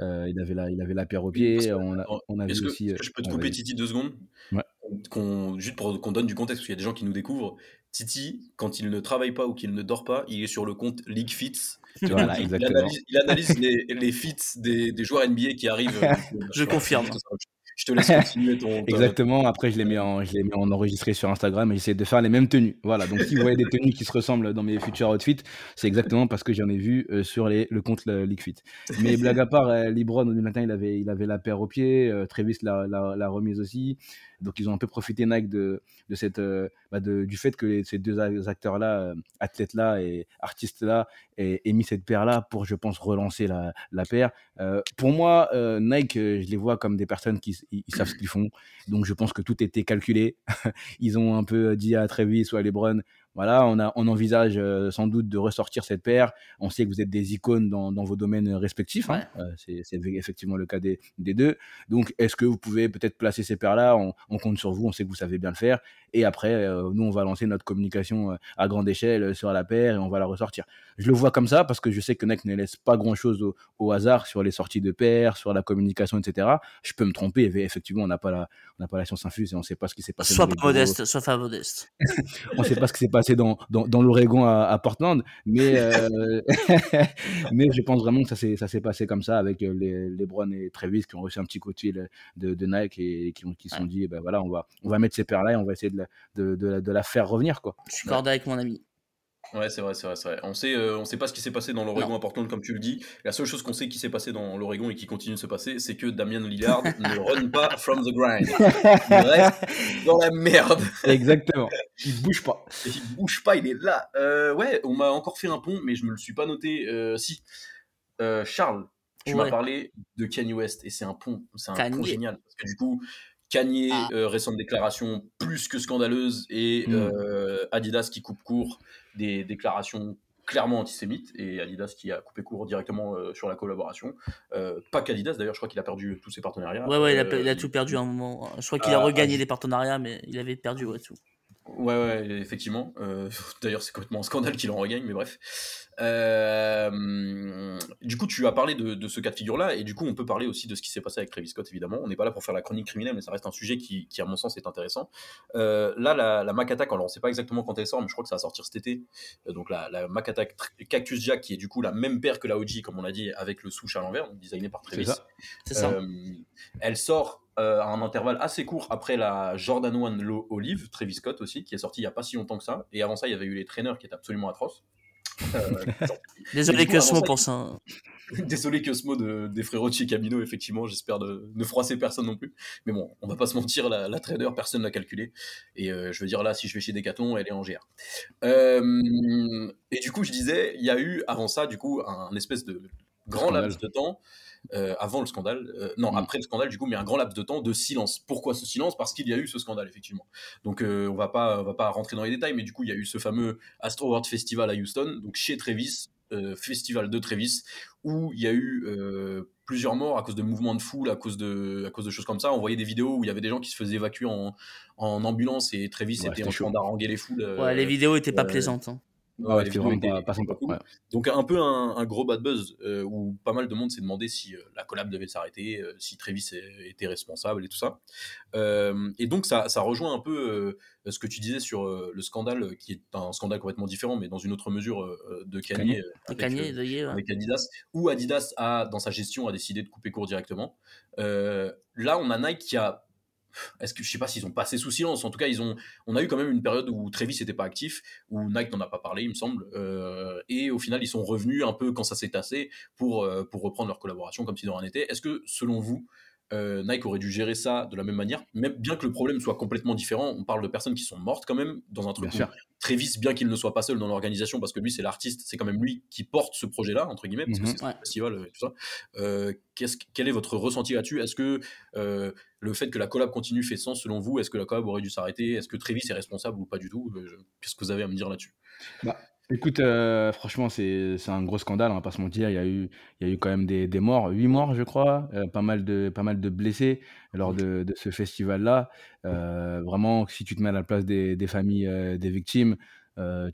Euh, il, avait la, il avait la paire au pied. On a, on que, aussi. est-ce euh, que je peux te couper. Titi deux secondes? Ouais. Qu'on, juste pour qu'on donne du contexte, parce qu'il y a des gens qui nous découvrent. Titi, quand il ne travaille pas ou qu'il ne dort pas, il est sur le compte League Fits. Voilà, Il, analyse, il analyse les, les fits des, des joueurs NBA qui arrivent. euh, Je confirme. Je te laisse continuer ton. Exactement. Après, je l'ai mis en, je l'ai mis en enregistré sur Instagram et j'essaie de faire les mêmes tenues. Voilà. Donc, si vous voyez des tenues qui se ressemblent dans mes futurs outfits, c'est exactement parce que j'en ai vu euh, sur les, le compte le League Fit. Mais blague à part, euh, Libron, au matin, il avait, il avait la paire au pied. euh, Travis l'a, l'a, l'a remise aussi. Donc, ils ont un peu profité, Nike, de, de cette, euh, bah, de, du fait que ces deux acteurs-là, euh, athlètes-là et artistes-là, aient, mis cette paire-là pour, je pense, relancer la, la paire. Euh, pour moi, Nike, je les vois comme des personnes qui savent ce qu'ils font. Donc, je pense que tout était calculé. ils ont un peu dit à Travis ou à LeBron, voilà, on, a, on envisage euh, sans doute de ressortir cette paire. On sait que vous êtes des icônes dans, dans vos domaines respectifs. hein. Euh, c'est, effectivement le cas des, des deux. Donc, est-ce que vous pouvez peut-être placer ces paires-là? On, on compte sur vous, on sait que vous savez bien le faire. Et après, euh, nous, on va lancer notre communication à grande échelle sur la paire et on va la ressortir. Je le vois comme ça parce que je sais que Nike ne laisse pas grand-chose au, au hasard sur les sorties de paires, sur la communication, etc. Je peux me tromper, effectivement, on n'a pas la, on n'a pas la science infuse et on ne sait pas ce qui s'est passé. Sois pas modeste, sois pas modeste. on ne sait pas ce qui s'est passé dans, dans, dans l'Oregon à, à Portland, mais, euh, mais je pense vraiment que ça s'est, passé comme ça avec euh, les, les Brown et Travis qui ont reçu un petit coup de fil de, de Nike et qui ont, qui se sont dit, ben voilà, on va, on va mettre ces paires-là et on va essayer de la, de, de la, de la faire revenir. Quoi. Je suis cordé avec mon ami. Ouais, c'est vrai, c'est vrai, c'est vrai. On sait, euh, on sait pas ce qui s'est passé dans l'Oregon à Portland, comme tu le dis. La seule chose qu'on sait qui s'est passé dans l'Oregon et qui continue de se passer, c'est que Damian Lillard ne run pas from the grind. Il reste dans la merde. Exactement. Il bouge pas. Il bouge pas, il est là. Euh, ouais, on m'a encore fait un pont, mais je me le suis pas noté. Euh, si. Charles, tu m'as parlé de Kanye West et c'est un pont, c'est un pont génial parce que du coup. Kanye, Ah. euh, récente déclaration plus que scandaleuse, et Mm. euh, Adidas qui coupe court des déclarations clairement antisémites, et Adidas qui a coupé court directement euh, sur la collaboration. Pas qu'Adidas d'ailleurs, je crois qu'il a perdu tous ses partenariats. Ouais, ouais, il a, il a tout perdu à un moment. Je crois qu'il a Ah, regagné les partenariats, mais il avait perdu ouais, tout. Ouais, ouais, effectivement. Euh, D'ailleurs, c'est complètement un scandale qu'il en regagne, mais bref. Euh, du coup, tu as parlé de, de ce cas de figure-là, et du coup, on peut parler aussi de ce qui s'est passé avec Travis Scott, évidemment. On n'est pas là pour faire la chronique criminelle, mais ça reste un sujet qui, qui à mon sens, est intéressant. Euh, là, la, la Mac Attack, alors on ne sait pas exactement quand elle sort, mais je crois que ça va sortir cet été. Donc, la, la Mac Attack Cactus Jack, qui est du coup la même paire que la OG, comme on l'a dit, avec le souche à l'envers, donc designé par Travis. C'est ça. Elle sort euh, à un intervalle assez court après la Jordan 1 Low Olive, Travis Scott aussi, qui est sortie il n'y a pas si longtemps que ça. Et avant ça, il y avait eu les traîneurs qui étaient absolument atroces. Euh, Désolé coup, que avant ce mot ça, pour ça. Désolé que ce mot de, des frérots de chez Camino, effectivement, j'espère de ne froisser personne non plus. Mais bon, on va pas se mentir, la, la trader, personne l'a calculé. Et euh, je veux dire, là, si je vais chez Decathlon, elle est en GR. Euh, et du coup, je disais, il y a eu avant ça, du coup, un espèce de grand laps de temps. Euh, avant le scandale, euh, non, Mm. après le scandale, du coup, mais un grand laps de temps de silence. Pourquoi ce silence? Parce qu'il y a eu ce scandale, effectivement. Donc, euh, on va pas, on va pas rentrer dans les détails, mais du coup, il y a eu ce fameux Astro World Festival à Houston, donc chez Travis, euh, festival de Travis, où il y a eu euh, plusieurs morts à cause de mouvements de foule, à cause de, à cause de choses comme ça. On voyait des vidéos où il y avait des gens qui se faisaient évacuer en, en ambulance et Travis Ouais, était en train d'haranguer les foules. euh, Ouais, les vidéos étaient pas euh, plaisantes. hein. Ouais, Ouais, les c'était vidéos vraiment pas, étaient- pas sympa. étaient cool. Ouais. Donc un peu un, un gros bad buzz euh, où pas mal de monde s'est demandé si euh, la collab devait s'arrêter, euh, si Travis était responsable et tout ça. Euh, et donc ça, ça rejoint un peu euh, ce que tu disais sur euh, le scandale, qui est un scandale complètement différent, mais dans une autre mesure euh, de Kanye, avec, Kanye, euh, de Ye, ouais. avec Adidas, où Adidas a, dans sa gestion, a décidé de couper court directement. Euh, là, on a Nike qui a est-ce que je sais pas s'ils ont passé sous silence. En tout cas on a eu quand même une période où Travis n'était pas actif où Nike n'en a pas parlé il me semble euh, et au final ils sont revenus un peu quand ça s'est tassé pour euh, pour reprendre leur collaboration comme si de rien n'était. Est-ce que selon vous euh, Nike aurait dû gérer ça de la même manière. Même bien que le problème soit complètement différent on parle de personnes qui sont mortes quand même dans un truc Bien où sûr. Travis bien qu'il ne soit pas seul dans l'organisation parce que lui c'est l'artiste c'est quand même lui qui porte ce projet là entre guillemets parce que Mhm. c'est Ouais. festival euh, et tout ça. Euh, qu'est-ce- quel est votre ressenti là-dessus? Est-ce que euh, le fait que la collab continue fait sens selon vous? Est-ce que la collab aurait dû s'arrêter? Est-ce que Travis est responsable ou pas du tout? Qu'est-ce que vous avez à me dire là-dessus? Écoute, heu, franchement, c'est c'est un gros scandale, on va pas se mentir. Il y a eu il y a eu quand même des des morts, 8 morts, je crois, heu, pas mal de pas mal de blessés lors de de ce festival-là. Heu, vraiment, si tu te mets à la place des des familles, des victimes,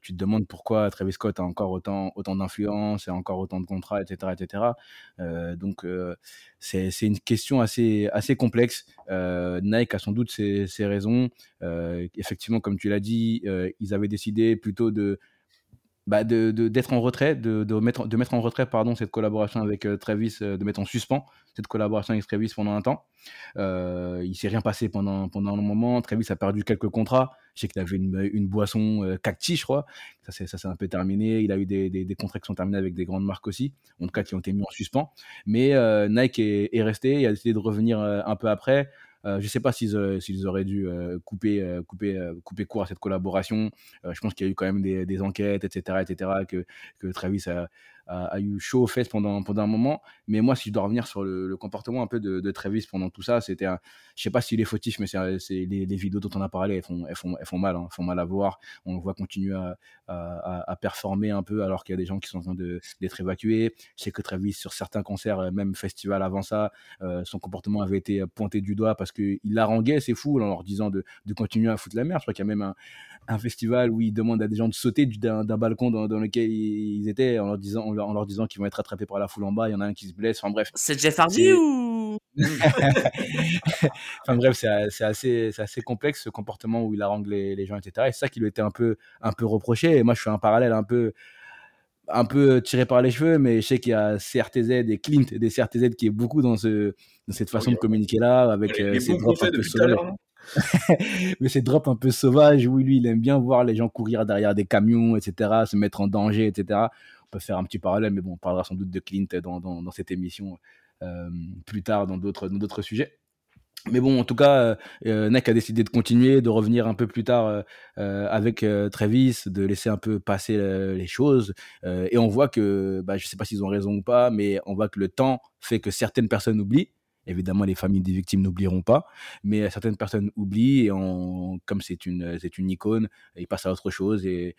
tu te demandes pourquoi Travis Scott a encore autant autant d'influence et encore autant de contrats et cetera et cetera. Heu, donc c'est c'est une question assez assez complexe. Nike a sans doute ses ses raisons. Effectivement, comme tu l'as dit, ils avaient décidé plutôt de bah, de d'être en retrait, de de mettre de mettre en retrait, pardon, cette collaboration avec, heu, Travis, heu, de mettre en suspens cette collaboration avec Travis pendant un temps. Heu, il s'est rien passé pendant pendant un moment. Travis a perdu quelques contrats. Je sais qu'il avait une, une boisson, heu, Cacti, je crois. Ça c'est ça c'est un peu terminé. Il a eu des des contrats qui sont terminés avec des grandes marques aussi, en tout cas qui ont été mis en suspens. Mais, Nike est est resté, il a décidé de revenir, un peu après. Heu, je sais pas s'ils, s'ils auraient dû, heu, couper, couper, couper court à cette collaboration. Je pense qu'il y a eu quand même des enquêtes et cetera et cetera, que que Travis a a eu chaud aux fesses pendant pendant un moment. Mais moi, si je dois revenir sur le comportement un peu de Travis pendant tout ça, c'était un je sais pas s'il est fautif, mais c'est c'est les les vidéos dont on a parlé, elles font elles font elles font mal, hein, font mal à voir. On le voit continuer à à performer un peu alors qu'il y a des gens qui sont en train d'être évacués. Je sais que Travis, sur certains concerts, heu, même festivals avant ça, heu, son comportement avait été, pointé du doigt parce qu'il haranguait ses foules en leur disant de de continuer à foutre la merde. Je crois qu'il y a même un un festival où il demande à des gens de sauter du- d'un balcon dans, dans lequel ils étaient en leur disant, en leur, en leur disant qu'ils vont être attrapés par la foule en bas. Il y en a un qui se blesse. Enfin bref, C'est Jeff Hardy c'est ou? Enfin bref, c'est assez, complexe ce comportement où il harangue les, les gens, etc. Et c'est ça qui lui était un peu, un peu reproché. Et moi, je fais un parallèle un peu, un peu tiré par les cheveux, mais je sais qu'il y a CRTZ et Clint des CRTZ qui est beaucoup dans, ce, dans cette Ah façon oui, de communiquer là, avec les, euh, ces drops un peu depuis mais ces drops un peu sauvages où lui, il aime bien voir les gens courir derrière des camions, etc., se mettre en danger, etc. On peut faire un petit parallèle, mais bon, on parlera sans doute de Clint dans, dans, cette émission euh, plus tard dans d'autres sujets. Mais bon, en tout cas, euh, euh, Nike a décidé de continuer, de revenir un peu plus tard euh, avec Travis, de laisser un peu passer les choses. Et on voit que, bah, je sais pas s'ils ont raison ou pas, mais on voit que le temps fait que certaines personnes oublient. Évidemment, les familles des victimes n'oublieront pas, mais certaines personnes oublient et comme c'est une, c'est une icône, ils passent à autre chose et,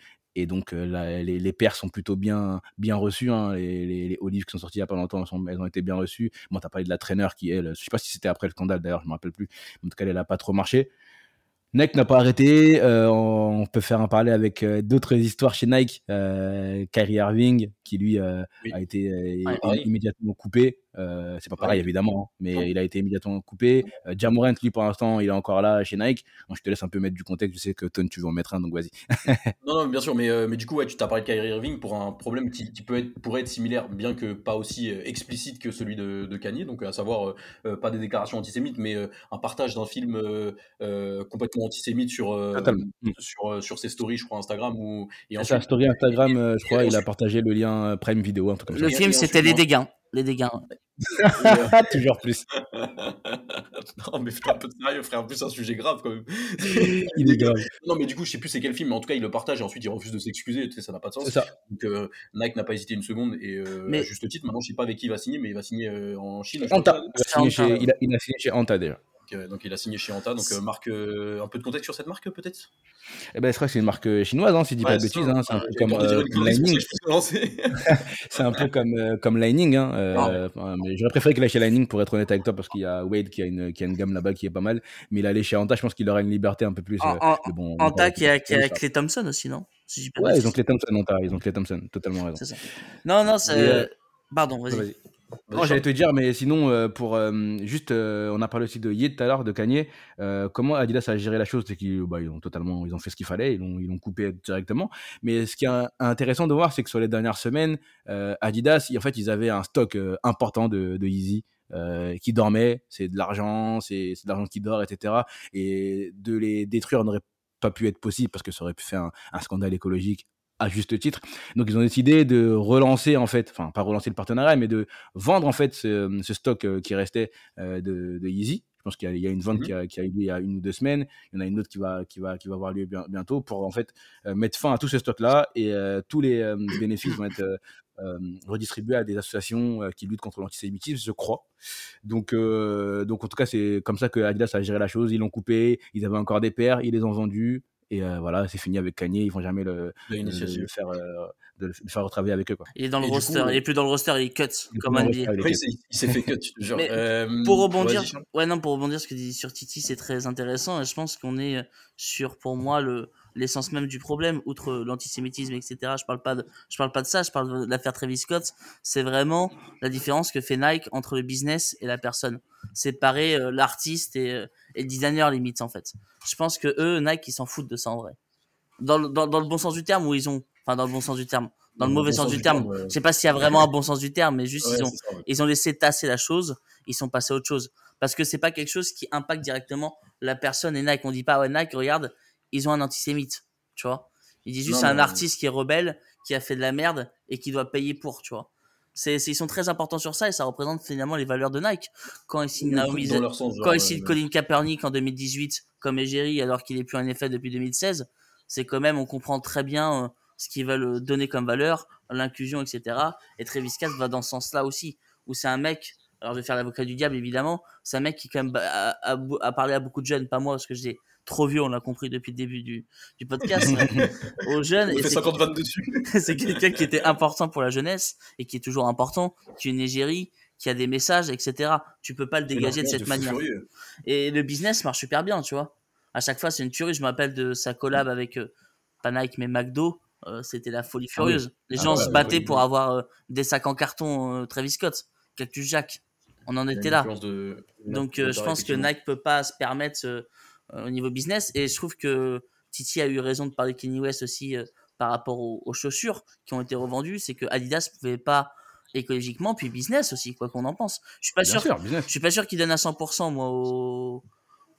donc euh, les, les pères sont plutôt bien, bien reçus. hein. Les, les, Olives qui sont sorties il y a pas longtemps, elles, ont été bien reçues. Moi, t'as parlé de la traîneur qui, elle, je sais pas si c'était après le scandale d'ailleurs, je me rappelle plus. En tout cas, elle a pas trop marché. Nike n'a pas arrêté. euh, on peut faire un parler avec euh, d'autres histoires chez Nike. Euh, Kyrie Irving, qui lui euh, Oui. a été euh, Ouais. immédiatement coupé. Euh, c'est pas pareil Ouais. évidemment, hein, mais il a été immédiatement coupé. Euh, Ja Morant, lui, pour l'instant, il est encore là chez Nike. Bon, je te laisse un peu mettre du contexte. Je sais que Ton, tu veux en mettre un, donc vas-y. Non, non, bien sûr, mais, mais du coup, tu t'as parlé de Kyrie Irving pour un problème qui, qui peut être, pourrait être similaire, bien que pas aussi explicite que celui de, de Kanye, donc à savoir euh, pas des déclarations antisémites, mais euh, un partage d'un film euh, complètement antisémite sur, euh, Totalement. Mm. sur, sur ses stories, je crois, Instagram. Ou, et C'est sa ensuite, story Instagram, je et crois, il a ensuite- partagé le lien Prime Video, un truc comme Le film, c'était Les Dégâts. Les Dégâts. Toujours plus. non, mais fais un peu de sérieux, frère. En plus, c'est un sujet grave quand même. Il est grave. Non, mais du coup, je sais plus c'est quel film, mais en tout cas, il le partage et ensuite il refuse de s'excuser. Tu sais, ça n'a pas de sens. C'est ça. Donc, euh, Nike n'a pas hésité une seconde et euh, Mais- à juste titre. Maintenant, je sais pas avec qui il va signer, mais il va signer euh, en Chine. Anta. Il a signé chez, il a, il a signé chez Anta déjà. Donc, euh, donc, il a signé chez Anta. Donc, euh, marque euh, un peu de contexte sur cette marque, peut-être? Eh ben, je crois que c'est une marque euh, chinoise, hein, si je dis pas de bêtises. Hein, c'est un Ah, euh. C'est un peu comme, euh, comme Lightning. Hein, euh, Ah. j'aurais préféré qu'il aille chez Lightning pour être honnête avec toi parce qu'il y a Wade qui a une, qui a une gamme là-bas qui est pas mal. Mais il allait chez Anta, je pense qu'il aura une liberté un peu plus. En- euh, en- mais bon, on va Anta qui a, qui a. Clay Thompson aussi, non? Si Ouais, ils ont Clay Thompson, Anta, ils ont Clay Thompson, totalement raison. C'est ça. Non, non, c'est. Euh, Pardon, vas-y. vas-y. Non, j'allais te dire, mais sinon, euh, pour euh, juste, euh, on a parlé aussi de Ye tout à l'heure, de Kanye. Comment Adidas a géré la chose? C'est qu'ils bah, ils ont totalement, ils ont fait ce qu'il fallait, ils l'ont, ils l'ont coupé directement. Mais ce qui est intéressant de voir, c'est que sur les dernières semaines, Adidas, en fait, ils avaient un stock important de, de Yeezy. euh, qui dormait, c'est de l'argent, c'est, c'est de l'argent qui dort, etc. Et de les détruire n'aurait pas pu être possible parce que ça aurait pu faire un, un scandale écologique à juste titre. Donc ils ont décidé de relancer en fait, enfin pas relancer le partenariat, mais de vendre en fait ce, ce stock euh, qui restait euh, de, de Yeezy. Je pense qu'il y a, il y a une vente Mhm. qui, a, qui a eu lieu il y a une ou deux semaines. Il y en a une autre qui va, qui va, qui va avoir lieu bien- bientôt pour en fait euh, mettre fin à tout ce stock-là et euh, tous les euh, bénéfices vont être euh, euh, redistribués à des associations euh, qui luttent contre l'antisémitisme, je crois. Donc, euh, donc en tout cas, c'est comme ça que Adidas a géré la chose. Ils l'ont coupé, ils avaient encore des paires, ils les ont vendus Et euh, voilà, c'est fini avec Kanye. Ils vont jamais le, le- l'initiative. le faire, euh, de le faire travailler avec eux. Quoi. Il est dans le Et roster, coup, il est plus dans le roster, il est cut, Il comme le roster, Après, il s'est- fait cut. Mais Euh, Pour rebondir, ouais non, pour rebondir ce que dit sur Titi, c'est très intéressant et je pense qu'on est sur pour moi le l'essence même du problème, outre l'antisémitisme, etc. Je parle pas de, je parle pas de ça, je parle de l'affaire Travis Scott. C'est vraiment la différence que fait Nike entre le business et la personne. Séparer euh, l'artiste et, euh, et le designer limite en fait. Je pense que eux, Nike, ils s'en foutent de ça en vrai. Dans, le- dans, dans le bon sens du terme, où ils ont, enfin dans le bon sens du terme, dans le mauvais sens du terme. ouais. Je sais pas s'il y a vraiment un bon sens du terme, mais juste Ouais, ils ont c'est ça, ouais. ils ont laissé tasser la chose, ils sont passés à autre chose. Parce que c'est pas quelque chose qui impacte directement la personne et Nike. On dit pas, ouais, Nike, regarde, ils ont un antisémite, tu vois. Ils disent juste, c'est un artiste qui est rebelle, qui a fait de la merde et qui doit payer pour, tu vois. C'est, ils sont très importants sur ça et ça représente finalement les valeurs de Nike. Quand ils signent Naomi, sens, quand ils euh, signent Colin Kaepernick en 2018 comme égérie alors qu'il est plus en effet depuis 2016, c'est quand même, on comprend très bien euh, ce qu'ils veulent donner comme valeur, l'inclusion, etc. Et Travis Scott va dans ce sens-là aussi, où c'est un mec, alors je vais faire l'avocat du diable évidemment, c'est un mec qui quand même a, a- a parlé à beaucoup de jeunes, pas moi parce que j'ai trop vieux, on l'a compris depuis le début du, du podcast, mais aux jeunes. On et fait c'est- 50 vannes dessus. c'est quelqu'un qui était important pour la jeunesse et qui est toujours important, qui est une égérie, qui a des messages, etc. Tu peux pas le dégager de cette manière. furieux. Et le business marche super bien, tu vois. À chaque fois, c'est une tuerie. Je me rappelle de sa collab avec, euh, pas Nike, mais McDo. Euh, C'était la folie Ah oui. furieuse. Les Ah gens ouais, se battaient ouais. pour avoir euh, des sacs en carton euh, Travis Scott, Cactus Jack. On en était là. de- Donc de- euh, je pense que. Nike peut pas se permettre euh, euh, au niveau business et je trouve que Titi a eu raison de parler de Kanye West aussi euh, par rapport aux, aux chaussures qui ont été revendues, c'est que Adidas pouvait pas écologiquement puis business aussi quoi qu'on en pense. Je suis pas Bien sûr, je suis pas sûr qu'il donne à 100% moi aux,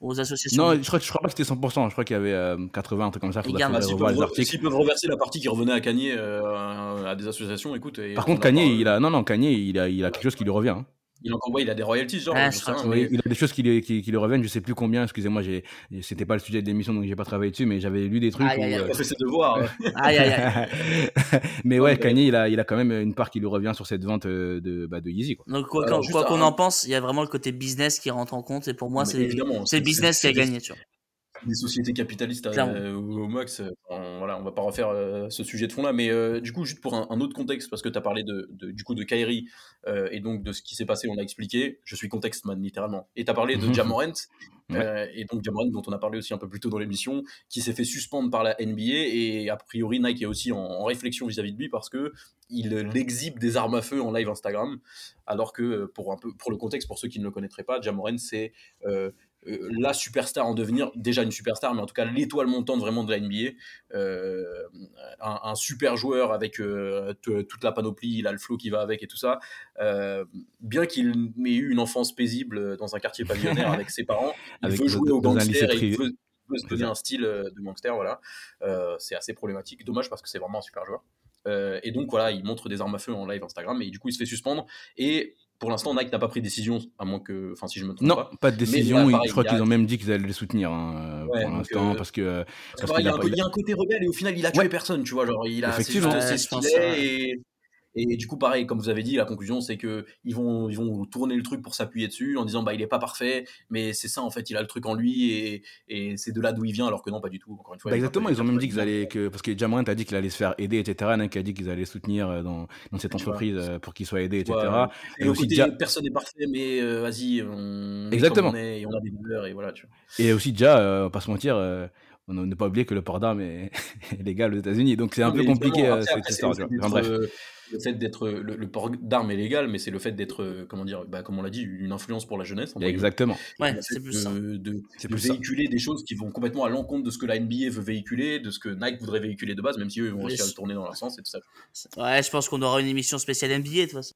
aux associations. Non, je crois, je crois pas que c'était 100%. Je crois qu'il y avait euh, 80, un truc comme ça. Faudrait S'ils revoir peuvent, les re- articles. s'ils peuvent reverser la partie qui revenait à Kanye euh, à des associations, écoute. et Par on contre, Kanye, pas- il a, non, non, Kanye, il a, il a quelque chose qui lui revient. hein. Il ouais, il a des royalties, genre. Mais- Oui, il a des choses qui, lui- qui, qui lui reviennent. Je sais plus combien. Excusez-moi, j'ai, c'était pas le sujet de l'émission, donc j'ai pas travaillé dessus, mais j'avais lu des trucs. Aïe, où, aïe, aïe. euh, Il a fait ses devoirs. Aïe aïe aïe. mais ouais, Kanye, il a, il a quand même une part qui lui revient sur cette vente euh, de, bah, de Yeezy. Quoi. Donc quoi Alors, qu'on un- en pense, il y a vraiment le côté business qui rentre en compte et pour moi c'est le business qui a c'est- gagné, tu vois. Des sociétés capitalistes euh, au max. euh, on, voilà, on va pas refaire euh, ce sujet de fond là, mais euh, du coup, juste pour un, un autre contexte, parce que tu as parlé de, de- du coup de Kyrie euh, et donc de ce qui s'est passé, on l'a expliqué. Je suis contexte man, littéralement. Et tu as parlé de Mhm. Jamorant, Ouais. euh, et donc Jamorant, dont on a parlé aussi un peu plus tôt dans l'émission, qui s'est fait suspendre par la NBA, et a priori Nike est aussi en, en réflexion vis-à-vis de lui parce que il euh, exhibe des armes à feu en live Instagram, alors que euh, pour, un peu, pour le contexte, pour ceux qui ne le connaîtraient pas, Jamorant, c'est euh, la superstar en devenir, déjà une superstar, mais en tout cas l'étoile montante vraiment de la NBA. Euh, un, un super joueur avec euh, toute la panoplie, il a le flow qui va avec et tout ça. Bien qu'il ait eu une enfance paisible dans un quartier pavillonnaire avec ses parents, il Avec veut jouer au gangster et il veut, veut se donner un style de gangster. Voilà. C'est assez problématique. Dommage parce que c'est vraiment un super joueur. Et donc voilà, il montre des armes à feu en live Instagram et du coup il se fait suspendre. Et pour l'instant, Nike n'a pas pris de décision, à moins que, enfin si je me trompe Non, pas. pas de Mais décision. là, ils- pareil, je crois a- qu'ils ont même dit qu'ils allaient les soutenir hein, Ouais, pour l'instant, euh, parce que Parce il, a il y a un côté rebelle et au final il a tué Ouais. personne, tu vois. Genre, il a, Effectivement. juste, Ouais, c'est je ce pense, qu'il est. ouais. Et, et du coup, pareil, comme vous avez dit, la conclusion c'est que ils vont, ils vont tourner le truc pour s'appuyer dessus en disant bah il est pas parfait, mais c'est ça en fait, il a le truc en lui et, et c'est de là d'où il vient, alors que non, pas du tout. Encore une fois. Bah exactement, ils ont même dit il qu'ils allaient que parce que Jamorant a dit qu'il allait se faire aider, etc. Nike a dit qu'ils allaient soutenir euh, dans, dans cette vois. entreprise euh, pour qu'il soit aidé, etc. Et aussi côté déjà- personne n'est parfait, mais euh, vas-y, on Exactement. on est et on a des valeurs et voilà. Tu vois. Et aussi déjà, euh, pas se mentir, euh, on ne pas oublier que le port d'armes est, légal aux États-Unis, donc c'est un peu compliqué euh, cette histoire. Enfin, bref. Le fait d'être le, le port d'armes est légal, mais c'est le fait d'être euh, comment dire, bah, comme on l'a dit, une influence pour la jeunesse. Exactement. Ouais, c'est plus de, ça. de- C'est de plus ça. véhiculer des choses qui vont complètement à l'encontre de ce que la NBA veut véhiculer, de ce que Nike voudrait véhiculer de base, même si eux ils vont aussi à le tourner dans leur sens et tout ça. Ouais, je pense qu'on aura une émission spéciale NBA de toute façon.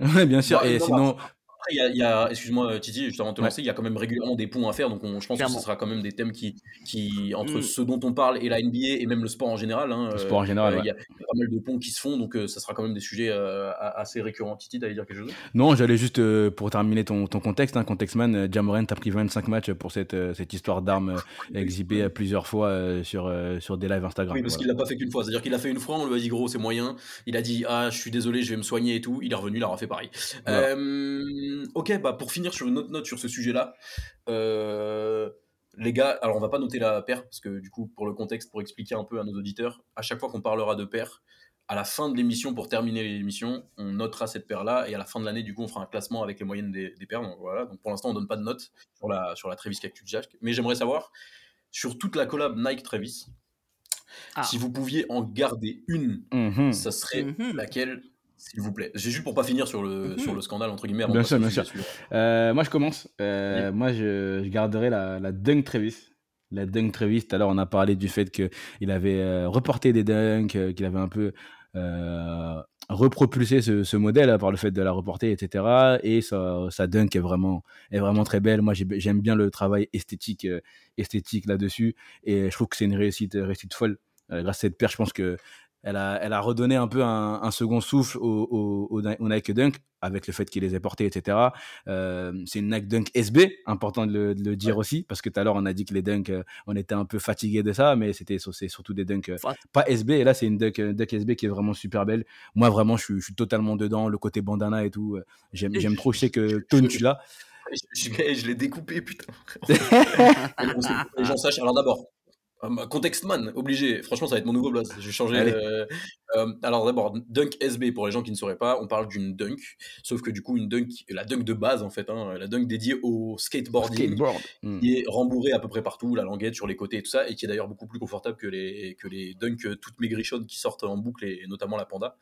Ouais, bien sûr. Bah, et non, sinon, Après, il y a, il y a- excuse-moi Titi, juste avant de te lancer, il y a quand même régulièrement des ponts à faire, donc on- je pense Clairement. que ce sera quand même des thèmes qui, qui entre Mm. ce dont on parle et la NBA et même le sport en général. hein, le euh, sport en général. euh, ouais. Il y, a il y a pas mal de ponts qui se font, donc euh, ça sera quand même des sujets euh, assez récurrents. Titi, t'allais dire quelque chose? Non, j'allais juste, euh, pour terminer ton, ton contexte, hein, Contextman, euh, Jamorant a pris 25 matchs pour cette, euh, cette histoire d'armes euh, exhibée euh, plusieurs fois euh, sur, euh, sur des lives Instagram. Oui, parce Voilà. qu'il l'a pas fait qu'une fois. C'est-à-dire qu'il a fait une fois, on lui a dit gros, c'est moyen. Il a dit ah, je suis désolé, je vais me soigner et tout. Il est revenu, il a refait pareil. Voilà. Euh, ok, bah pour finir sur une autre note sur ce sujet-là, euh, Les gars, alors on va pas noter la paire parce que du coup, pour le contexte, pour expliquer un peu à nos auditeurs, à chaque fois qu'on parlera de paire, à la fin de l'émission, pour terminer l'émission, on notera cette paire-là et à la fin de l'année, du coup, on fera un classement avec les moyennes des, des paires. Donc voilà. Donc pour l'instant, on donne pas de notes sur la sur la Travis Cactus Jack, mais j'aimerais savoir sur toute la collab Nike Travis, Ah. si vous pouviez en garder une, Mhm. ça serait Mhm. laquelle s'il vous plaît. J'ai juste pour pas finir sur le, Mhm. sur le scandale, entre guillemets. Bien sûr, bien suivant. Euh, moi, je commence. Euh, Moi, je, je garderai la, la dunk Travis. La dunk Travis, tout à l'heure, on a parlé du fait qu'il avait euh, reporté des dunks, qu'il avait un peu repropulsé ce, ce modèle hein, par le fait de la reporter, etc. Et sa, sa dunk est vraiment, est vraiment très belle. Moi, j'ai- j'aime bien le travail esthétique, euh, esthétique là-dessus. Et je trouve que c'est une réussite, réussite folle. Euh, grâce à cette paire, je pense que elle a, elle a redonné un peu un, un second souffle au, au, au, au Nike Dunk avec le fait qu'il les ait portés, etc. Euh, c'est une Nike Dunk SB, important de le, de le dire aussi, parce que tout à l'heure on a dit que les dunks, euh, on était un peu fatigué de ça, mais c'était c'est surtout des dunks euh, pas SB, et là c'est une dunk, dunk SB qui est vraiment super belle. Moi vraiment, je suis, je suis totalement dedans, le côté bandana et tout, j'aime trop, je sais que Tone, tu l'as. Je, je- je l'ai découpé, putain. Les gens sachent. Alors d'abord, Context Man, obligé. Franchement, ça va être mon nouveau blaze. Je vais changer. Allez. euh, euh, alors d'abord, Dunk SB, pour les gens qui ne sauraient pas, on parle d'une dunk. Sauf que du coup, une dunk, la dunk de base en fait, hein, la dunk dédiée au skateboarding. Skateboard. Mm. qui est rembourré à peu près partout, la languette sur les côtés et tout ça, et qui est d'ailleurs beaucoup plus confortable que les, que les dunks euh, toutes maigrichonnes qui sortent en boucle, et, et notamment la panda,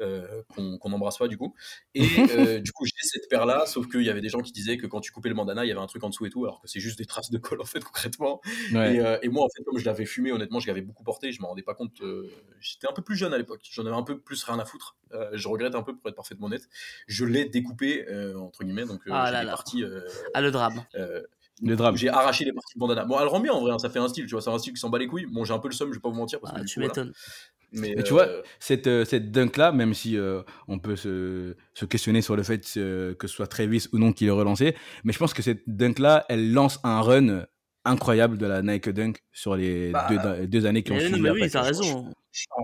euh, qu'on n'embrasse pas du coup. Et euh, du coup, j'ai cette paire-là, sauf qu'il y avait des gens qui disaient que quand tu coupais le bandana, il y avait un truc en dessous et tout, alors que c'est juste des traces de colle en fait, concrètement. Ouais. Et, euh, et moi, en fait, comme je l'avais fumé, honnêtement, je l'avais beaucoup porté, je m'en rendais pas compte. euh, J'étais un peu plus jeune à l'époque, j'en avais un peu plus rien à foutre. Euh, je regrette un peu pour être parfaitement honnête. Je l'ai découpé, euh, entre guillemets, donc euh, Ah j'ai là là. euh, Ah, le drame. euh, Le drame. j'ai arraché les parties de bandana. Bon, elle rend bien en vrai, hein, ça fait un style, tu vois, c'est un style qui s'en bat les couilles. Bon, j'ai un peu le seum, je vais pas vous mentir parce que Ah, tu m'étonnes. Mais, Mais tu vois, euh, cette, euh, cette dunk-là, même si euh, on peut se, se questionner sur le fait que ce soit Travis ou non qui l'ait relancé, mais je pense que cette dunk-là, elle lance un run incroyable de la Nike Dunk sur les Bah, deux, deux années qui ont suivi. non, mais oui, t'as raison.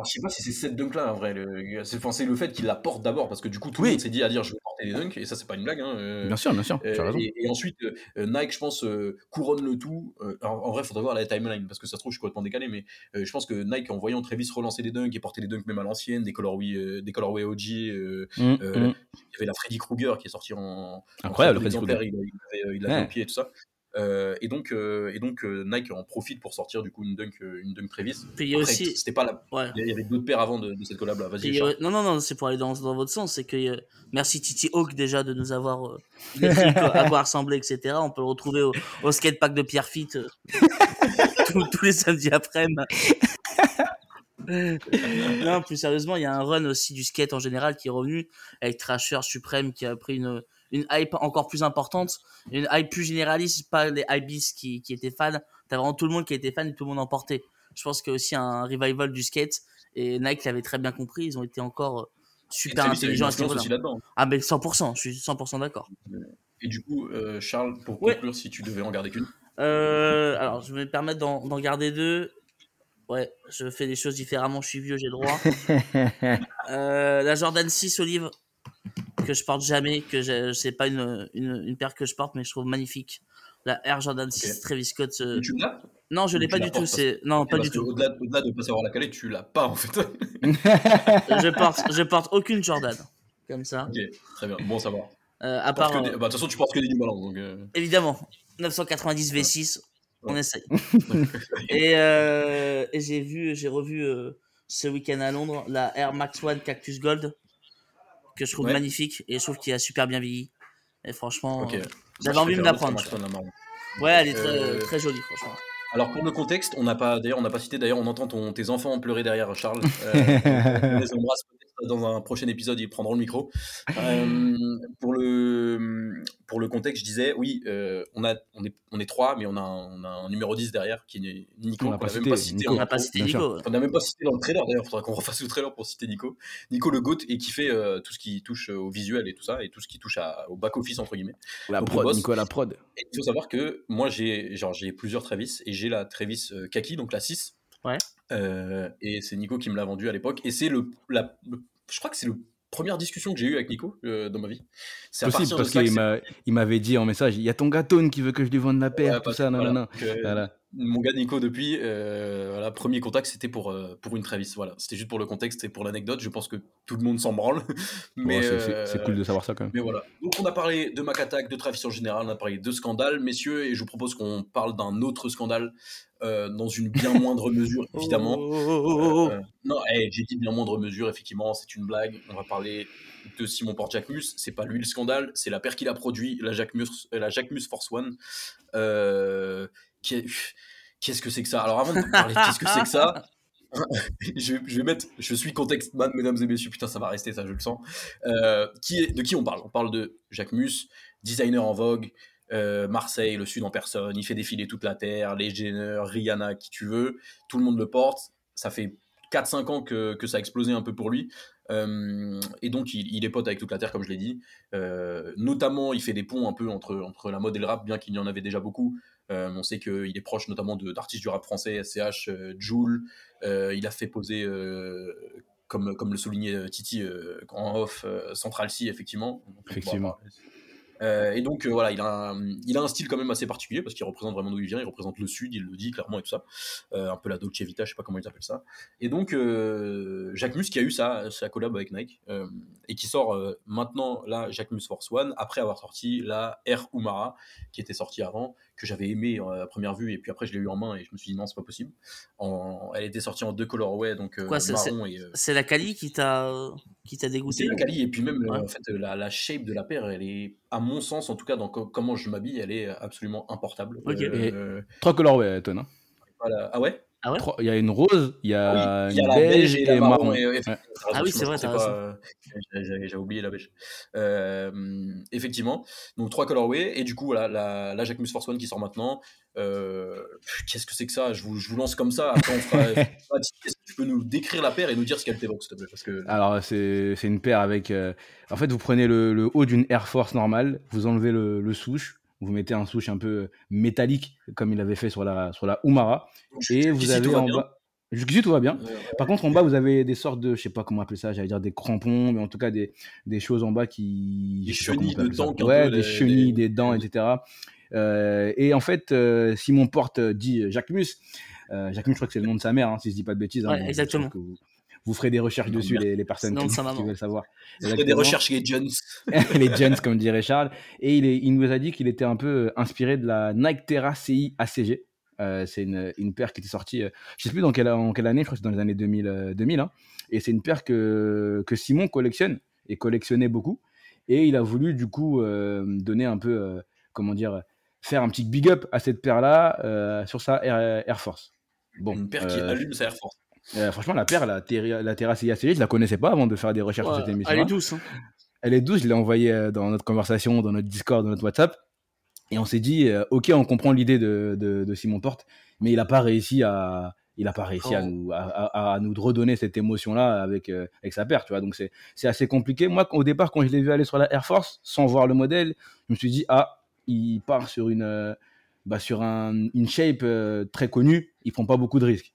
Je sais pas si c'est cette dunk là en vrai. le- C'est enfin, le fait qu'il la porte d'abord parce que du coup, tout Oui. le monde s'est dit à dire je vais porter des dunks et ça, c'est pas une blague. Hein, euh, Bien sûr, bien sûr, tu as euh, raison. et, et ensuite, euh, Nike, je pense, euh, couronne le tout. En vrai, il faudrait voir la timeline parce que ça se trouve, je suis complètement décalé, mais je pense que Nike, en voyant Travis relancer des dunks et porter des dunks même à l'ancienne, des colorway, des colorway OG, euh, Mm, euh, mm. il y avait la Freddy Krueger qui est sortie en, en Incroyable, peu Freddy d'exemplaires, il, il avait, il l'avait Ouais. copié et tout ça. Euh, et donc, euh, et donc euh, Nike en profite pour sortir du coup une dunk, une dunk Travis. Puis il y a Après, aussi. C'était pas la... Ouais. Il y avait d'autres paires avant de, de cette collab là. Vas-y. a-. Non, non, non, c'est pour aller dans, dans votre sens. C'est que euh, merci Titi Hawk déjà de nous avoir euh, décrit quoi- à quoi ressemblait, etc. On peut le retrouver au, au skatepark de Pierre Fitt euh, tous, tous les samedis après-midi. non, plus sérieusement, il y a un run aussi du skate en général qui est revenu avec Trasher Supreme qui a pris une, une hype encore plus importante, une hype plus généraliste, pas les hypebeasts qui, qui étaient fans. T'as vraiment tout le monde qui était fan et tout le monde en portait. Je pense qu'il y a aussi un revival du skate et Nike l'avait très bien compris. Ils ont été encore euh, super intelligents à ce niveau-là. Ah, mais 100%, je suis 100% d'accord. Et du coup, euh, Charles, pour Ouais. conclure, si tu devais en garder qu'une. Euh, alors, je vais me permettre d'en garder deux. Ouais, je fais des choses différemment, je suis vieux, j'ai le droit. Euh, la Jordan 6 Olive, que je porte jamais, que je- c'est pas une, une, une paire que je porte, mais je trouve magnifique. La Air Jordan 6 Ok. Travis Scott. euh, Tu l'as? Non, je l'ai pas du tout. C'est non, pas Parce du tout. Au-delà au-delà de pas savoir la caler, tu l'as pas en fait. ok, Je porte, je porte aucune Jordan, comme ça. très bien. Bon, va. Euh, à part, des- euh, bah, De toute façon, tu portes que des New Balance. Donc, euh, évidemment, 990 V6, on essaye. Et, et j'ai vu, j'ai revu ce week-end à Londres la Air Max One Cactus Gold que je trouve Ouais. magnifique et je trouve qu'il a super bien vieilli. Et franchement, euh, j'avais envie de me la prendre. Ouais, elle est très, Euh, très jolie, franchement. Alors pour le contexte, on n'a pas d'ailleurs on n'a pas cité d'ailleurs on entend ton, tes enfants pleurer derrière Charles. Euh, on les embrasse peut-être dans un prochain épisode ils prendront le micro. Euh, pour le pour le contexte, je disais oui euh, on a on est on est trois mais on a un, on a un numéro 10 derrière qui est Nico On n'a pas cité Nico. On n'a pas cité. Nico. On n'a même pas cité dans le trailer d'ailleurs, faudra qu'on refasse le trailer pour citer Nico. Nico le GOAT et qui fait euh, tout ce qui touche au visuel et tout ça et tout ce qui touche à- au back office entre guillemets. La Donc, prod, boss. Nico, la prod. Et il faut savoir que moi, j'ai genre j'ai plusieurs Travis et j'ai la Travis euh, Kaki, donc la 6. Ouais. Euh, et c'est Nico qui me l'a vendu à l'époque. Et c'est le, la, le- Je crois que c'est le première discussion que j'ai eue avec Nico euh, dans ma vie. C'est Possible, parce qu'il m'avait dit en message, il y a ton gâteau qui veut que je lui vende la paire, Ouais, tout ça, non, voilà, non, non. Voilà. Mon gars Nico depuis, euh, voilà, premier contact c'était pour, euh, pour une Travis. Voilà, c'était juste pour le contexte et pour l'anecdote. Je pense que tout le monde s'en branle. mais Ouais, c'est- euh, c'est cool de savoir ça quand même. Mais voilà. Donc on a parlé de Mac Attack, de Travis en général, on a parlé de scandales, messieurs, et je vous propose qu'on parle d'un autre scandale euh, dans une bien moindre mesure, évidemment. Oh, Euh, non, eh, j'ai dit bien moindre mesure, effectivement, c'est une blague. On va parler de Simon Porte-Jacquemus. C'est pas lui le scandale, c'est la paire qu'il a produit, la Jacquemus, la Jacquemus Force One. Euh, Qu'est-ce que c'est que ça? Alors avant de parler de qu'est-ce que c'est que ça, je, vais mettre, je suis contexte man, mesdames et messieurs, putain, ça va rester ça, je le sens. Euh, de qui on parle? On parle de Jacquemus, designer en vogue, euh, Marseille, le Sud en personne, il fait défiler toute la terre, les Jenner, Rihanna, qui tu veux, tout le monde le porte. Ça fait 4-5 ans que, que ça a explosé un peu pour lui. Euh, et donc, il, il est pote avec toute la terre, comme je l'ai dit. Euh, notamment, il fait des ponts un peu entre, entre la mode et le rap, bien qu'il y en avait déjà beaucoup. Euh, on sait qu'il est proche notamment de- d'artistes du rap français, SCH, Joule. Il a fait poser, comme, comme le soulignait Titi en off, Central C, effectivement. Donc, Effectivement. Euh, et donc euh, voilà, il a, un, il a un style quand même assez particulier parce qu'il représente vraiment d'où il vient, il représente le sud, il le dit clairement et tout ça. Euh, un peu la Dolce Vita, je sais pas comment ils appellent ça. Et donc Jacques Mus qui a eu sa, sa collab avec Nike et qui sort maintenant la Jacques Mus Force One après avoir sorti la Air Umara qui était sortie avant, que j'avais aimé euh, à première vue et puis après je l'ai eu en main et je me suis dit non, c'est pas possible. En, elle était sortie en deux colorways, donc euh, Quoi, c'est- marron et. euh, C'est la Cali qui t'a qui t'a c'est dégoûté la quali et puis même Ouais. euh, en fait la, la shape de la paire elle est à mon sens en tout cas dans co- comment je m'habille elle est absolument importable Ok. Euh, Trois colorways, Ton. Hein. voilà. ah ouais? Ah ouais Trois- Il y a une rose, il y a Oui, il y a une la beige et la marron. et, euh, Ouais. effectivement, t'as Ah oui, je c'est vrai, pensais t'as pas, euh, j'ai oublié la beige Euh, effectivement donc trois colorways et du coup voilà la, la Jacquemus Force One qui sort maintenant Euh, qu'est-ce que c'est que ça? Je vous, je vous lance comme ça après on fera est-ce que tu peux nous décrire la paire et nous dire ce qu'elle t'évoque s'il te plaît parce que Alors, c'est c'est une paire avec. euh, En fait, vous prenez le, le haut d'une Air Force normale, vous enlevez le, le souche, vous mettez un souche un peu métallique, comme il avait fait sur la, sur la Umara, et vous avez en bas. Jusqu'ici, tout va bien. Par contre, en bas, vous avez des sortes de, je sais pas comment appeler ça, j'allais dire des crampons, mais en tout cas des, des choses en bas qui. Des chenilles de un Ouais, des les- chenilles, les- des dents, etc. Euh, et en fait, euh, Simon Porte dit Jacques Mus. Euh, Jacques Mus, je crois que c'est le nom de sa mère, hein, si je dis pas de bêtises. hein, Ouais, bon, je exactement. pense que vous, vous ferez des recherches Non, dessus, les, les personnes qui, qui veulent savoir. a des Exactement. recherches les Jones les Jones, comme dirait Charles. Et il, est- il nous a dit qu'il était un peu euh, inspiré de la Nike Terra CI ACG. Euh, c'est une, une paire qui était sortie, euh, je sais plus dans quelle, en quelle année, je crois que c'est dans les années 2000. euh, 2000 hein. Et c'est une paire que, que Simon collectionne et collectionnait beaucoup. Et il a voulu du coup euh, donner un peu, comment dire, faire un petit big up à cette paire-là sur sa Air, Air Force. Bon, une paire qui allume sa Air Force euh, franchement, la paire, la, Terra- la Terra CI ACG, je la connaissais pas avant de faire des recherches sur cette émission. Elle est douce. hein. Elle est douce, je l'ai envoyée euh, dans notre conversation, dans notre Discord, dans notre WhatsApp. Et on s'est dit, euh, ok, on comprend l'idée de, de, de Simon Porte, mais il n'a pas réussi à, il a pas réussi à Oh. nous, à, à- à nous redonner cette émotion-là avec, euh, avec sa paire, tu vois. Donc c'est, assez compliqué. Moi, au départ, quand je l'ai vu aller sur la Air Force, sans voir le modèle, je me suis dit, ah, il part sur une, bah, sur un, une shape euh, très connue, il prend pas beaucoup de risques.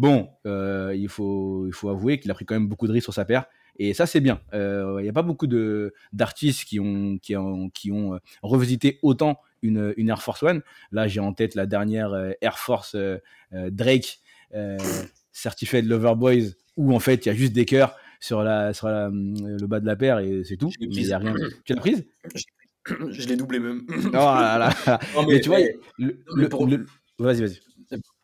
Bon, euh, il, faut, il faut avouer qu'il a pris quand même beaucoup de risques sur sa paire. Et ça, c'est bien. Euh, Il n'y a pas beaucoup de, d'artistes qui ont, qui ont, qui ont euh, revisité autant une, une Air Force One. Là, j'ai en tête la dernière Air Force Drake, Certified Lover Boys, où en fait, il y a juste des cœurs sur, la, sur la, le bas de la paire et c'est tout. Mais n'y a rien. Tu l'as prise? Je l'ai doublé même Oh là là. Non, Mais tu vois, mais- le- mais le- pour- le- Vas-y, vas-y.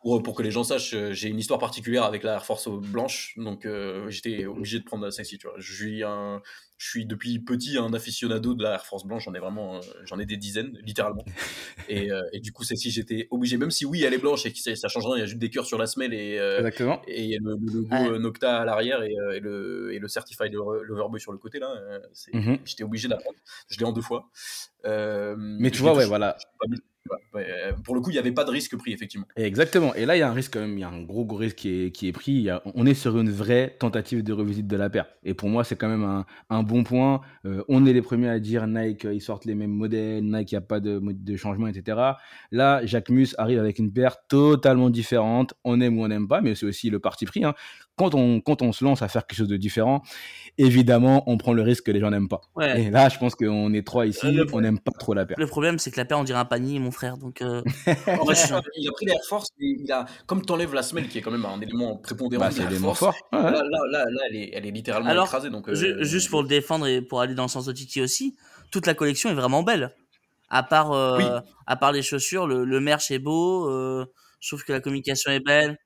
Pour, pour que les gens sachent, euh, j'ai une histoire particulière avec la Air Force blanche, donc euh, j'étais obligé de prendre la celle-ci, tu vois. Je suis, un, je suis depuis petit un aficionado de la Air Force blanche, j'en ai vraiment, euh, j'en ai des dizaines, littéralement. et, euh, et du coup, celle-ci, j'étais obligé, même si oui, elle est blanche et que ça, ça change rien, il y a juste des cœurs sur la semelle et, euh, Exactement. et il y a le, le logo Ouais. Nocta à l'arrière et, et le, et le Certified Lover Loverboy sur le côté, là. c'est- Mhm. J'étais obligé d'apprendre. Je l'ai en deux fois. Euh, Mais tu vois, ouais, voilà. pas mis- Ouais, pour le coup, il n'y avait pas de risque pris, effectivement. Exactement. Et là, il y a un risque quand même, il y a un gros, gros risque qui est, pris. On est sur une vraie tentative de revisite de la paire. Et pour moi, c'est quand même un, un bon point. Euh, on est les premiers à dire Nike, euh, ils sortent les mêmes modèles, Nike, il n'y a pas de, de changement, etc. Là, Jacques Mus arrive avec une paire totalement différente. On aime ou on n'aime pas, mais c'est aussi le parti pris. hein. Quand, on, quand on se lance à faire quelque chose de différent, évidemment, on prend le risque que les gens n'aiment pas. Ouais. Et là, je pense qu'on est trois ici, Euh, on n'aime pas trop la paire. Le problème, c'est que la paire, on dirait un panier, mon frère. Donc, euh, En je- il a pris l'Air Force, mais il a, comme t'enlèves la semelle, qui est quand même un élément prépondérant Bah, c'est l'élément fort. Ouais. Là, là, là, là, elle, est, elle est littéralement Alors, écrasée. Donc, euh, juste pour le défendre et pour aller dans le sens de Titi aussi, toute la collection est vraiment belle. À part, euh, Oui. à part les chaussures, le, le merch est beau. euh, je trouve que la communication est belle.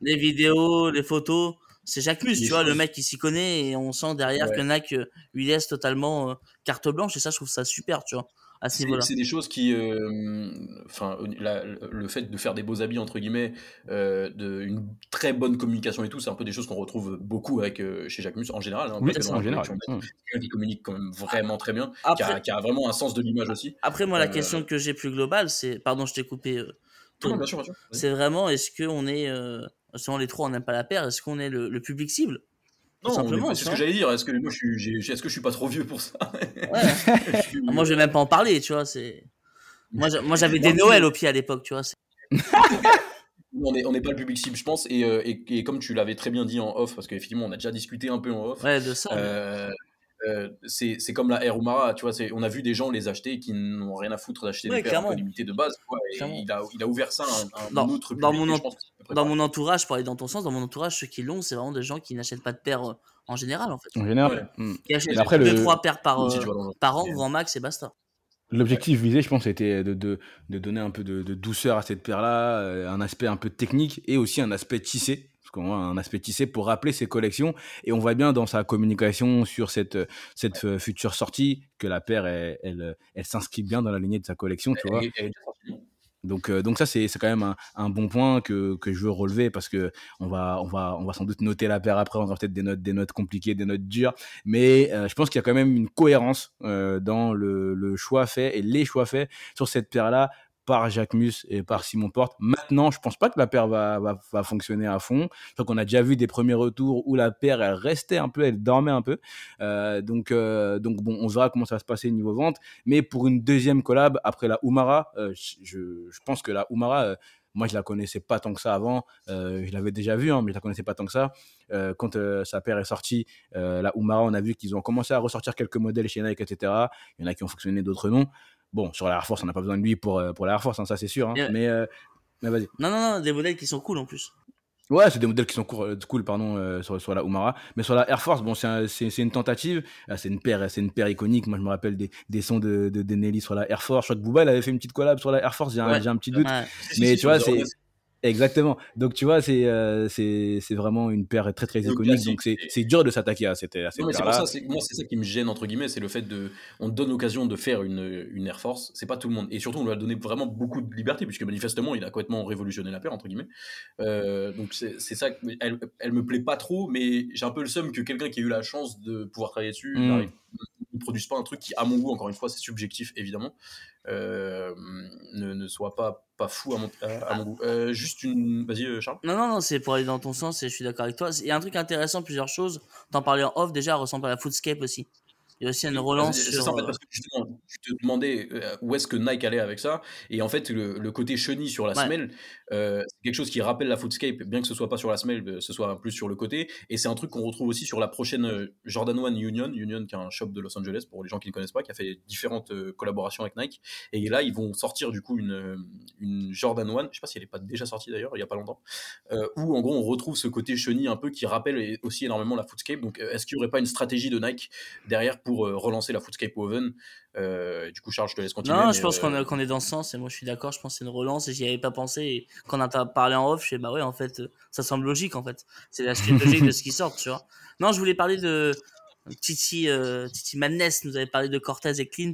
Les vidéos, les photos. C'est Jacques Mus, Les tu vois, le mec qui s'y connaît et on sent derrière Ouais. que Nike euh, lui laisse totalement euh, carte blanche et ça, je trouve ça super, tu vois, C'est c'est des choses qui, euh, enfin, le fait de faire des beaux habits entre guillemets, euh, de, une très bonne communication et tout, c'est un peu des choses qu'on retrouve beaucoup avec euh, chez Jacques Mus en général. hein, Oui, dans en général. c'est quelqu'un qui communique quand même vraiment très bien, qui Après, a, qui a vraiment un sens de l'image aussi. après moi, la question que j'ai plus globale, c'est, pardon, je t'ai coupé, euh, Non, Tone. non, bien sûr, bien sûr. Vas-y. c'est vraiment, est-ce qu'on est, selon les trois, on n'aime pas la paire, est-ce qu'on est le, le public cible? Non, simplement, c'est ce que j'allais dire. Est-ce que moi, je suis, j'ai- est-ce que je suis pas trop vieux pour ça? Ouais. Je suis- Ah, Moi, je vais même pas en parler, tu vois. C'est moi, j'a- moi j'avais des Noël au pied à l'époque, tu vois. On n'est on pas le public cible, je pense, et, euh, et, et comme tu l'avais très bien dit en off, parce qu'effectivement, on a déjà discuté un peu en off, Ouais, de ça. mais- euh, euh, c'est c'est comme la Air Umara, tu vois, c'est- on a vu des gens les acheter qui n'ont rien à foutre d'acheter Ouais, des paires un clairement. peu limitées de base, quoi, et Clairement. il a, il a ouvert ça à un, un Dans- autre public, dans mon Dans mon entourage, pour aller dans ton sens, dans mon entourage, ceux qui l'ont, c'est vraiment des gens qui n'achètent pas de paires euh, en général, en fait. En général. hum. Qui achètent après, deux, le- trois paires par, euh, par an, grand max, et basta. L'objectif visé, je pense, c'était de, de, de donner un peu de, de douceur à cette paire-là, euh, un aspect un peu technique et aussi un aspect tissé. Parce qu'on voit un aspect tissé pour rappeler ses collections. Et on voit bien dans sa communication sur cette, cette future sortie que la paire, elle, elle, elle s'inscrit bien dans la lignée de sa collection, tu vois. Donc, euh, donc ça, c'est c'est quand même un, un bon point que, que je veux relever parce que on va, on, va, on va sans doute noter la paire après, on aura peut-être des notes, des notes compliquées, des notes dures, mais euh, je pense qu'il y a quand même une cohérence euh, dans le, le choix fait et les choix faits sur cette paire-là par Jacques Mus et par Simon Porte. Maintenant, je pense pas que la paire va, va, fonctionner à fond. Je crois qu'on a déjà vu des premiers retours où la paire, elle restait un peu, elle dormait un peu. Euh, donc, euh, donc bon, on verra comment ça va se passer niveau vente. Mais pour une deuxième collab, après la Umara, euh, je, je pense que la Umara, euh, moi je la connaissais pas tant que ça avant. Je l'avais déjà vue, hein, mais je la connaissais pas tant que ça. Quand sa paire est sortie, la Umara, on a vu qu'ils ont commencé à ressortir quelques modèles chez Nike, etc. Il y en a qui ont fonctionné, d'autres non. Bon, sur la Air Force, on n'a pas besoin de lui pour, euh, pour la Air Force, hein, ça c'est sûr. hein. Mais, euh, mais vas-y. Non, non, non, des modèles qui sont cool en plus. Ouais, c'est des modèles qui sont cool, euh, cool pardon, euh, sur, sur la Umara. Mais sur la Air Force, bon, c'est un- une tentative. Ah, C'est une paire, c'est une paire iconique. Moi, je me rappelle des, des sons de, de Denelli sur la Air Force. Je crois que Booba, il avait fait une petite collab sur la Air Force. J'ai un, Ouais. un petit doute. Ouais. Mais tu vois, c'est. Exactement. Donc tu vois, c'est euh, c'est c'est vraiment une paire très très iconique. Donc c'est dur de s'attaquer à cette, à cette Non, mais c'est pour paire-là. ça, c'est- moi c'est ça qui me gêne entre guillemets, c'est le fait de, on te donne l'occasion de faire une, une Air Force, c'est pas tout le monde, et surtout on lui a donné vraiment beaucoup de liberté puisque manifestement il a complètement révolutionné la paire entre guillemets. Euh, donc c'est ça, elle, elle me plaît pas trop, mais j'ai un peu le seum que quelqu'un qui a eu la chance de pouvoir travailler dessus ne produise pas un truc qui, à mon goût, encore une fois, c'est subjectif évidemment, euh, ne, ne soit pas pas fou à mon, goût. Euh, juste une, vas-y euh, Charles. Non, non, non, c'est pour aller dans ton sens et je suis d'accord avec toi. Il y a un truc intéressant, plusieurs choses. T'en parlais en off, déjà, ressemble à la Foodscape aussi. Il y a aussi une relance sur. ça, en fait, euh, parce que justement, je te demandais euh, où est-ce que Nike allait avec ça, et en fait, le, le côté chenille sur la Ouais. semelle, euh, c'est quelque chose qui rappelle la Footscape, bien que ce soit pas sur la semelle, ce soit plus sur le côté, et c'est un truc qu'on retrouve aussi sur la prochaine Jordan One Union, Union qui est un shop de Los Angeles, pour les gens qui ne connaissent pas, qui a fait différentes collaborations avec Nike, et là, ils vont sortir du coup une, une Jordan One, je sais pas si elle est pas déjà sortie d'ailleurs, il y a pas longtemps, euh, où en gros, on retrouve ce côté chenille un peu qui rappelle aussi énormément la Footscape, donc est-ce qu'il y aurait pas une stratégie de Nike derrière pour euh, relancer la Footscape Oven Euh, Du coup, Charles, je te laisse continuer. Non, je pense euh, qu'on est, dans ce sens et moi je suis d'accord. Je pense que c'est une relance et j'y avais pas pensé. Et quand on a parlé en off, je fais bah ouais, en fait, ça semble logique en fait. C'est la suite logique de ce qui sort, tu vois. Non, je voulais parler de Titi, euh, Titi Madness nous avait parlé de Cortez et Clint.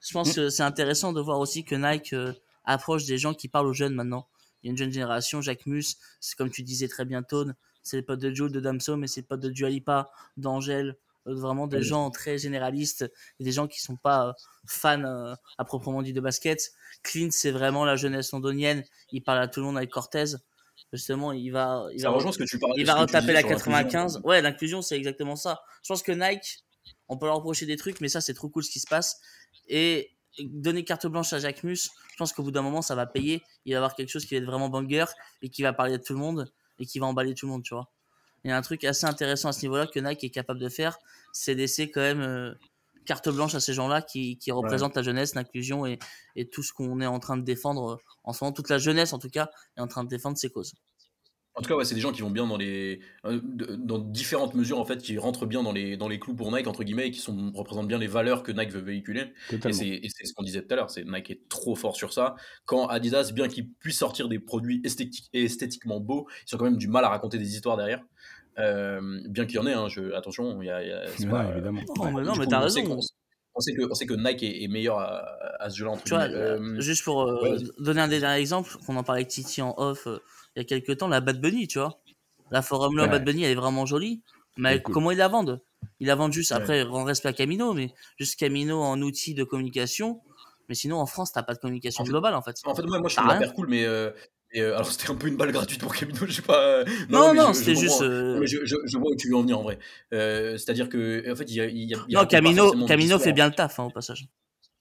Je pense que c'est intéressant de voir aussi que Nike euh, approche des gens qui parlent aux jeunes maintenant. Il y a une jeune génération, Jacques Mus, c'est comme tu disais très bien, Tone, c'est le pote de Jules, de Damso, mais c'est le pote de Dualipa, d'Angèle, vraiment des gens très généralistes et des gens qui sont pas euh, fans euh, à proprement dit de basket. Clint, c'est vraiment la jeunesse londonienne. Il parle à tout le monde avec Cortez. Justement, il va, il Ça va, rejoint ce que tu il va retaper la sur l'inclusion. 95. Ouais, l'inclusion, c'est exactement ça. Je pense que Nike, on peut leur reprocher des trucs, mais ça, c'est trop cool ce qui se passe. Et donner carte blanche à Jacques Mus, je pense qu'au bout d'un moment, ça va payer. Il va y avoir quelque chose qui va être vraiment banger et qui va parler de tout le monde et qui va emballer tout le monde, tu vois. Il y a un truc assez intéressant à ce niveau-là que Nike est capable de faire, c'est laisser quand même euh, carte blanche à ces gens-là qui, qui représentent la jeunesse, l'inclusion et, et tout ce qu'on est en train de défendre euh, en ce moment. Toute la jeunesse, en tout cas, est en train de défendre ces causes. En tout cas, ouais, c'est des gens qui vont bien dans les euh, dans différentes mesures en fait, qui rentrent bien dans les dans les clous pour Nike entre guillemets, et qui sont représentent bien les valeurs que Nike veut véhiculer. Et Totalement. c'est et c'est ce qu'on disait tout à l'heure, c'est Nike est trop fort sur ça. Quand Adidas, bien qu'il puisse sortir des produits esthétiques esthétiquement beaux, ils ont quand même du mal à raconter des histoires derrière. Euh, bien qu'il y en ait, hein, je, attention, il y a, il y a- c'est Ouais, pas- évidemment. Non, mais, non, du mais coup, t'as on sait raison. On sait, que, on sait que Nike est, est meilleur à, à ce jeu-là. Tu vois, euh, Euh, juste pour euh, ouais, donner un dernier exemple, qu'on en parlait avec Titi en off euh, il y a quelques temps, la Bad Bunny, tu vois. La Forum Ouais. Bad Bunny, elle est vraiment jolie. Mais cool. comment ils la vendent? Ils la vendent juste, Ouais. après, rend respect à Camino, mais juste Camino en outil de communication. Mais sinon, en France, t'as pas de communication En fait- globale, en fait. En fait, moi, moi je trouve la paire cool, mais, euh, euh, alors c'était un peu une balle gratuite pour Camino, je sais pas. euh, Non, non, c'était juste. euh, Mais je, je, je vois où tu veux en venir en vrai. Euh, C'est-à-dire que, en fait, il y a. y Non, Camino, Camino fait bien le taf, hein, au passage.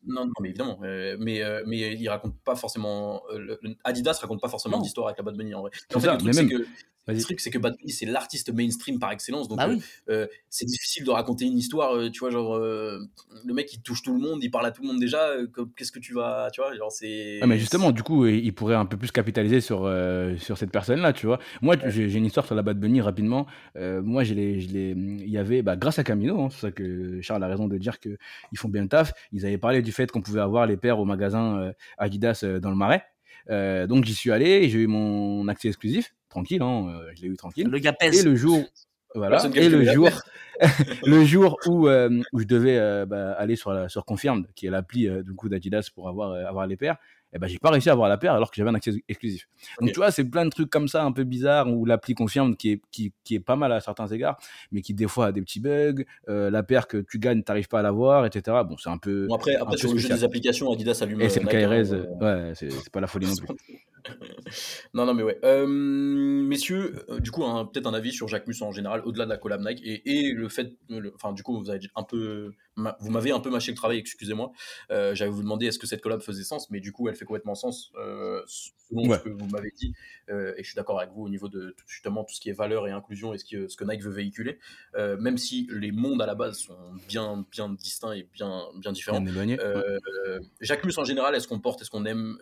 Non, non, mais évidemment. euh, mais, euh, mais il raconte pas forcément. euh, le- Adidas raconte pas forcément d'histoire avec la Bad Bunny en vrai. En fait, ça, le truc, mais c'est même- que. Le truc, c'est que Bad Bunny, c'est l'artiste mainstream par excellence. Donc, Bah euh, oui. euh, c'est difficile de raconter une histoire. euh, tu vois, genre, euh, le mec, il touche tout le monde, il parle à tout le monde déjà. que- Qu'est-ce que tu vas. Tu vois, genre, c'est. Mais justement, du coup, il pourrait un peu plus capitaliser sur, sur cette personne-là, tu vois. Moi, j'ai j'ai une histoire sur la Bad Bunny rapidement. Moi, je il y avait, bah, grâce à Camino, hein, c'est ça que Charles a raison de dire qu'ils font bien le taf. Ils avaient parlé du fait qu'on pouvait avoir les paires au magasin Adidas dans le Marais. Donc, j'y suis allé et j'ai eu mon accès exclusif, tranquille, hein, euh, je l'ai eu tranquille. Le gars Et pèse. le jour, voilà, et le jour, le jour où, euh, où je devais euh, bah, aller sur, la, sur Confirmed, qui est l'appli euh, du coup d'Adidas pour avoir, avoir les paires, et ben j'ai pas réussi à avoir la paire alors que j'avais un accès exclusif. Donc tu vois, c'est plein de trucs comme ça un peu bizarres où l'appli Confirmed qui est, qui, qui est pas mal à certains égards, mais qui des fois a des petits bugs, euh, la paire que tu gagnes, t'arrives pas à l'avoir, etc. Bon, c'est un peu. Bon, après, après sur le jeu des applications, Adidas allume. Et c'est le Nike, hein, KRS, euh, ouais, c'est pas la folie non plus. non, non, mais ouais. Euh, messieurs, euh, du coup, un- peut-être un avis sur Jacques Mus en général, au-delà de la collab Nike, et, et le fait, enfin, du coup, vous avez un peu, vous m'avez un peu mâché le travail, excusez-moi. Euh, J'avais vous demandé est-ce que cette collab faisait sens, mais du coup, elle fait complètement sens euh, selon Ouais. ce que vous m'avez dit, euh, et je suis d'accord avec vous au niveau de justement tout ce qui est valeur et inclusion et ce, qui, ce que Nike veut véhiculer, même si les mondes à la base sont bien, bien distincts et bien, bien différents. Ouais. Jacques Mus en général, est-ce qu'on porte, est-ce qu'on aime,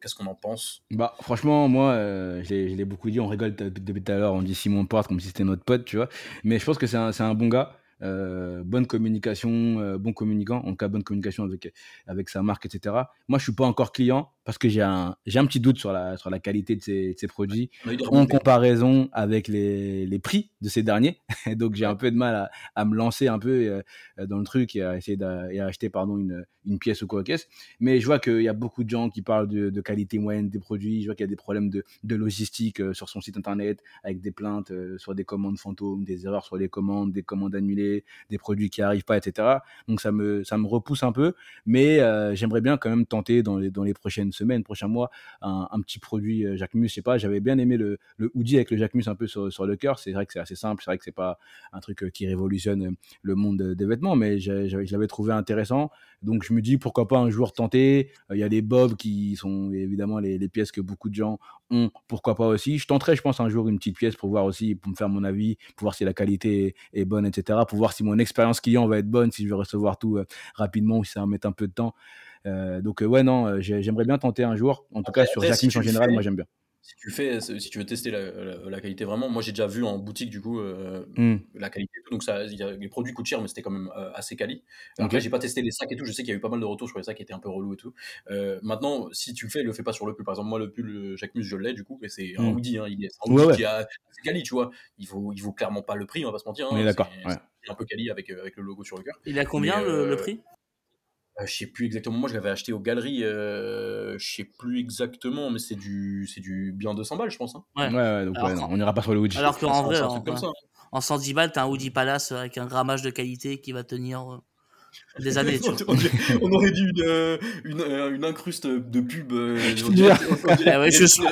qu'est-ce qu'on en pense? Bah, franchement, moi, je l'ai beaucoup dit, on rigole depuis tout à l'heure, on dit Simon Porte comme si c'était notre pote, tu vois. Mais je pense que c'est un, un bon gars, bonne communication, euh, bon communicant, en cas bonne communication avec, avec sa marque, etc. Moi, je suis pas encore client parce que j'ai un, j'ai un petit doute sur la, sur la qualité de ses produits en comparaison avec les, les prix de ces derniers. Donc j'ai un peu de mal à, à me lancer un peu euh, dans le truc et à essayer et à acheter pardon, une, une pièce ou quoi qu'est-ce. Mais je vois qu'il y a beaucoup de gens qui parlent de, de qualité moyenne des produits. Je vois qu'il y a des problèmes de, de logistique euh, sur son site internet avec des plaintes euh, sur des commandes fantômes, des erreurs sur les commandes, des commandes annulées, des produits qui arrivent pas, etc. Donc ça me, ça me repousse un peu. Mais euh, j'aimerais bien quand même tenter dans les, dans les prochaines semaines, prochains mois, un, petit produit euh, Jacquemus. Je sais pas, j'avais bien aimé le, le hoodie avec le Jacquemus un peu sur, sur le cœur. C'est vrai que c'est assez simple, c'est vrai que c'est pas un truc euh, qui révolutionne le monde des vêtements, mais je l'avais trouvé intéressant. Donc je me dis pourquoi pas un jour tenter. Euh, Il y a les bobs qui sont évidemment les, les pièces que beaucoup de gens ont. Pourquoi pas aussi. Je tenterai, je pense, un jour une petite pièce pour voir aussi, pour me faire mon avis, pour voir si la qualité est, bonne, etc. Pour voir si mon expérience client va être bonne, si je vais recevoir tout rapidement ou si ça va mettre un peu de temps. Euh, donc euh, ouais non, euh, j'ai- j'aimerais bien tenter un jour. En tout Après- cas sur si tu en général, fais- moi j'aime bien. Si tu fais, si tu veux tester la, la- la qualité vraiment, moi j'ai déjà vu en boutique du coup euh, Hmm. la qualité et tout, donc ça, il y a- les produits coûtent cher, mais c'était quand même euh, assez quali. Après, Ok. j'ai pas testé les sacs et tout, je sais qu'il y a eu pas mal de retours sur les sacs qui étaient un peu relous et tout. Euh, maintenant, si tu le fais, le fais pas sur le pull. Par exemple, moi le pull Jacques Mus, je l'ai du coup, et c'est un Hmm. hoodie, hein, il est c'est un hoodie ouais. qui a c'est quali, tu vois. Il vaut, il vaut clairement pas le prix, on va pas se mentir. On hein, est d'accord, ouais. un peu quali avec, avec le logo sur le cœur. Il a combien Mais, le, euh, le prix? Je sais plus exactement. Moi, je l'avais acheté aux galeries. Euh, je sais plus exactement, mais c'est du, c'est du bien 200 balles, je pense. hein. Ouais. Ouais, ouais, donc ouais, non, on n'ira pas sur le hoodie. Alors qu'en vrai, en, comme ça. hein. en 110 balles, t'as un Audi Palace avec un grammage de qualité qui va tenir euh, des années. tu vois. on, aurait dit une, euh, une, euh, une incruste de pub. euh, Je ouais, suis-.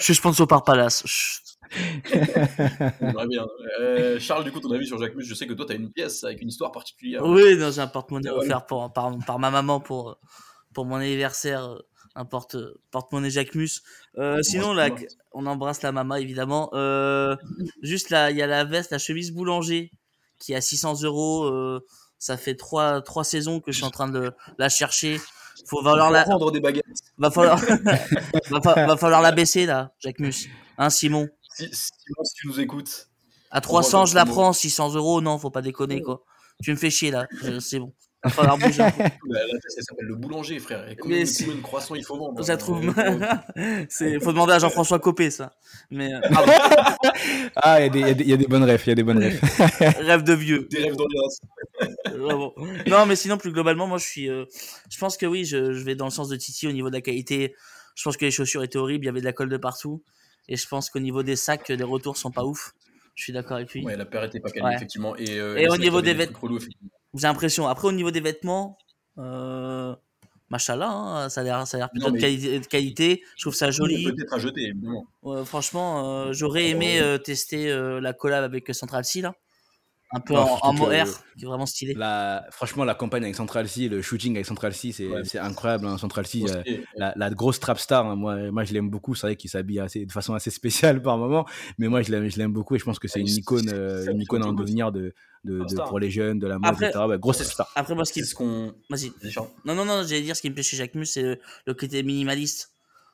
Je sponsor par Palace. Chut. Bien. Euh, Charles, du coup, ton avis sur Jacques Mus, je sais que toi, tu as une pièce avec une histoire particulière. Oui, j'ai un porte-monnaie Ah, offert pour, par, par ma maman pour, pour mon anniversaire. Un porte, porte-monnaie Jacquemus. Euh, sinon, là, on embrasse la maman, évidemment. Euh, juste là, il y a la veste, la chemise boulanger qui est à 600 euros. ça fait trois, trois saisons que je suis en train de la chercher. Faut falloir Faut la, prendre des baguettes. va falloir, va, fa- va falloir la baisser là, Jacquemus. Hein, Simon? Si, Simon, si tu nous écoutes, À voit 300, comme je la prends. 600 euros, non, faut pas déconner, quoi. Tu me fais chier là, c'est bon. La pièce, elle s'appelle le boulanger, frère. Et Mais combien, de croissants il faut vendre Ça trouve. Euh, c'est faut demander à Jean-François Copé ça. Mais euh, Ah, il y, a des- il y a des- il y a des bonnes refs, il y a des bonnes refs. rêve de vieux. Des rêves d'audience. Vraiment. Non, mais sinon plus globalement, moi je suis. euh, je pense que oui, je, je vais dans le sens de Titi au niveau de la qualité. Je pense que les chaussures étaient horribles, il y avait de la colle de partout. Et je pense qu'au niveau des sacs, les retours sont pas ouf. Je suis d'accord avec lui. Ouais, la paire était pas calée, Ouais. effectivement. Et, euh, Et au niveau des effectivement. J'ai l'impression. Après, au niveau des vêtements, euh, machallah, hein, ça a l'air, ça a l'air plutôt de, mais- quali- de qualité. Je trouve ça joli. Peut-être à jeter, évidemment. Franchement, euh, j'aurais aimé euh, tester euh, la collab avec Central C là. Un peu en, en mohair, qui est vraiment stylé. La, franchement, la campagne avec Central C, le shooting avec Central C, c'est Ouais. incroyable. hein. Central C, euh, la, la grosse trap star, hein, moi, moi je l'aime beaucoup. C'est vrai qu'il s'habille assez, de façon assez spéciale par moment, mais moi je l'aime, je l'aime beaucoup et je pense que c'est Ouais, une icône, euh, une icône en devenir de, pour les jeunes, de la mode, Après- etc. Ouais, grosse star. Après, moi, ce qui. Qu'on. Vas-y. Non, non, non, j'allais dire ce qui me plaît chez Jacques Mus, c'est le, le côté minimaliste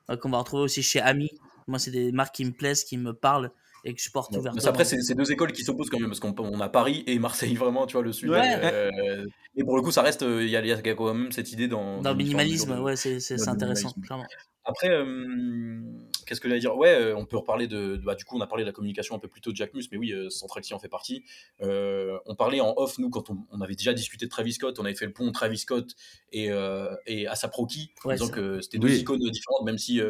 euh, qu'on va retrouver aussi chez Ami. Moi, c'est des marques qui me plaisent, qui me parlent et que je porte Ouais. ouvertement. Mais après, c'est deux écoles qui s'opposent quand même, parce qu'on on a Paris et Marseille, vraiment, tu vois, le sud. Ouais. euh, et pour le coup, ça reste. euh, Il y, a- il y a quand même cette idée dans. Dans le minimalisme, de- ouais, c'est intéressant, clairement. Après, euh, qu'est-ce que j'allais dire? Ouais, euh, on peut reparler de. de- Bah, du coup, on a parlé de la communication un peu plus tôt de Jack Mus, mais oui, euh, Central C en fait partie. Euh, on parlait en off, nous, quand on, on avait déjà discuté de Travis Scott, on avait fait le pont Travis Scott et, euh, et Asap Rocky, en Ouais, disant que c'était deux Oui. icônes différentes, même si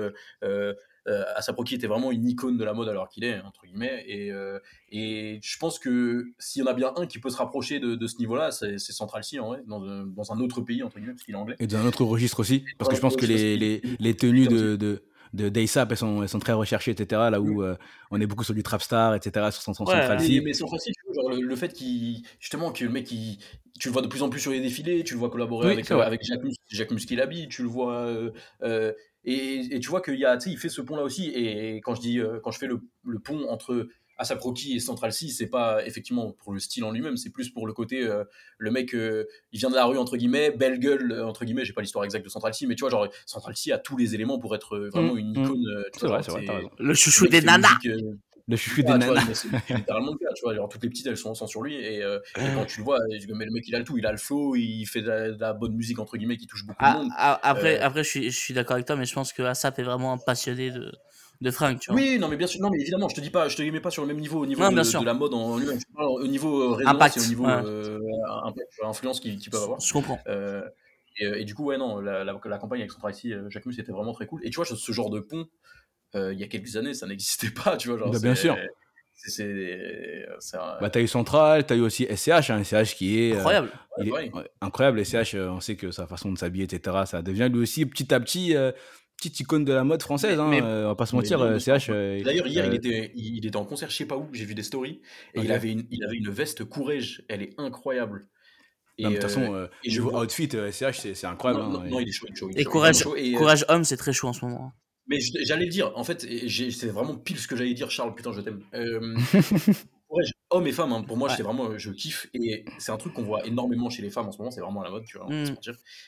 euh, euh, euh, Asap Rocky était vraiment une icône de la mode alors qu'il est, entre guillemets. Et, euh, et je pense que s'il y en a bien un qui peut se rapprocher de, de ce niveau-là, c'est c'est Central C, en vrai, dans, un- dans un autre pays, entre guillemets, parce qu'il est anglais. Et dans un autre registre aussi, parce que je pense que les, les, les tenues de, de, de d'ASAP, elles sont, elles sont très recherchées, etc. Là où euh, on est beaucoup sur du Trapstar, etc. Sur son, son Ouais, Central Mais, C. mais genre le, le fait qu'il justement que le mec il, tu le vois de plus en plus sur les défilés, tu le vois collaborer Oui, avec c'est vrai. avec Jacques Jacques tu le vois euh, euh, et, et tu vois qu'il y a tu sais il fait ce pont là aussi et quand je dis euh, quand je fais le, le pont entre Asap Rocky et Central C, c'est pas effectivement pour le style en lui-même, c'est plus pour le côté euh, le mec euh, il vient de la rue entre guillemets, belle gueule entre guillemets, j'ai pas l'histoire exacte de Central C, mais tu vois genre Central C a tous les éléments pour être vraiment Mm, une icône euh, tu C'est vois, vrai, c'est vrai, t'as raison. Le chouchou des nanas. musique, euh, Le chouchou des ah, nanas. c'est littéralement le cas, tu vois. Genre, toutes les petites, elles sont, sont sur lui. Et, euh, et quand tu le vois, mais le mec, il a le tout. Il a le flow, il fait de la, de la bonne musique, entre guillemets, qui touche beaucoup de Ah, monde. ah, après, Euh, après je, suis, je suis d'accord avec toi, mais je pense que Asap est vraiment un passionné de, de fringues, tu vois. Oui, non, mais bien sûr, non, mais évidemment, je te dis pas, je te mets pas sur le même niveau au niveau Non, de, la mode en lui-même. Au niveau euh, Impact, et au niveau ouais. euh, impact, influence qu'ils qu'ils peuvent avoir. Je comprends. Euh, et, et du coup, ouais, non, la, la, la campagne avec Central ici, Jacques Mus, c'était vraiment très cool. Et tu vois, ce genre de pont, euh, il y a quelques années, ça n'existait pas, tu vois. Genre, Bah, bien sûr. c'est- Bah, t'as eu Central, t'as eu aussi SCH, hein, SCH qui est. euh, Incroyable. il est- Ouais. ouais, incroyable, SCH, euh, on sait que sa façon de s'habiller, etc., ça devient lui aussi petit à petit euh, petite icône de la mode française. Mais- hein, mais- on va pas se Mais mentir, euh, D'ailleurs, hier, euh, il, était, il, il était en concert, je sais pas où, j'ai vu des stories, et il, avait une, il avait une veste Courrèges, elle est incroyable. Et, non, mais de toute façon, euh, et je niveau vois- outfit, euh, SCH, c'est incroyable. non, non, hein, non, et- il est chaud, il est chaud. il est Et chaud, courage, chaud, et, courage homme, c'est très chaud en ce moment. Mais j'allais le dire, en fait, c'est vraiment pile ce que j'allais dire, Charles, putain, je t'aime. Euh, hommes et femmes, hein, pour moi, Ouais. c'est vraiment, je kiffe, et c'est un truc qu'on voit énormément chez les femmes en ce moment, c'est vraiment à la mode, tu vois, Mm.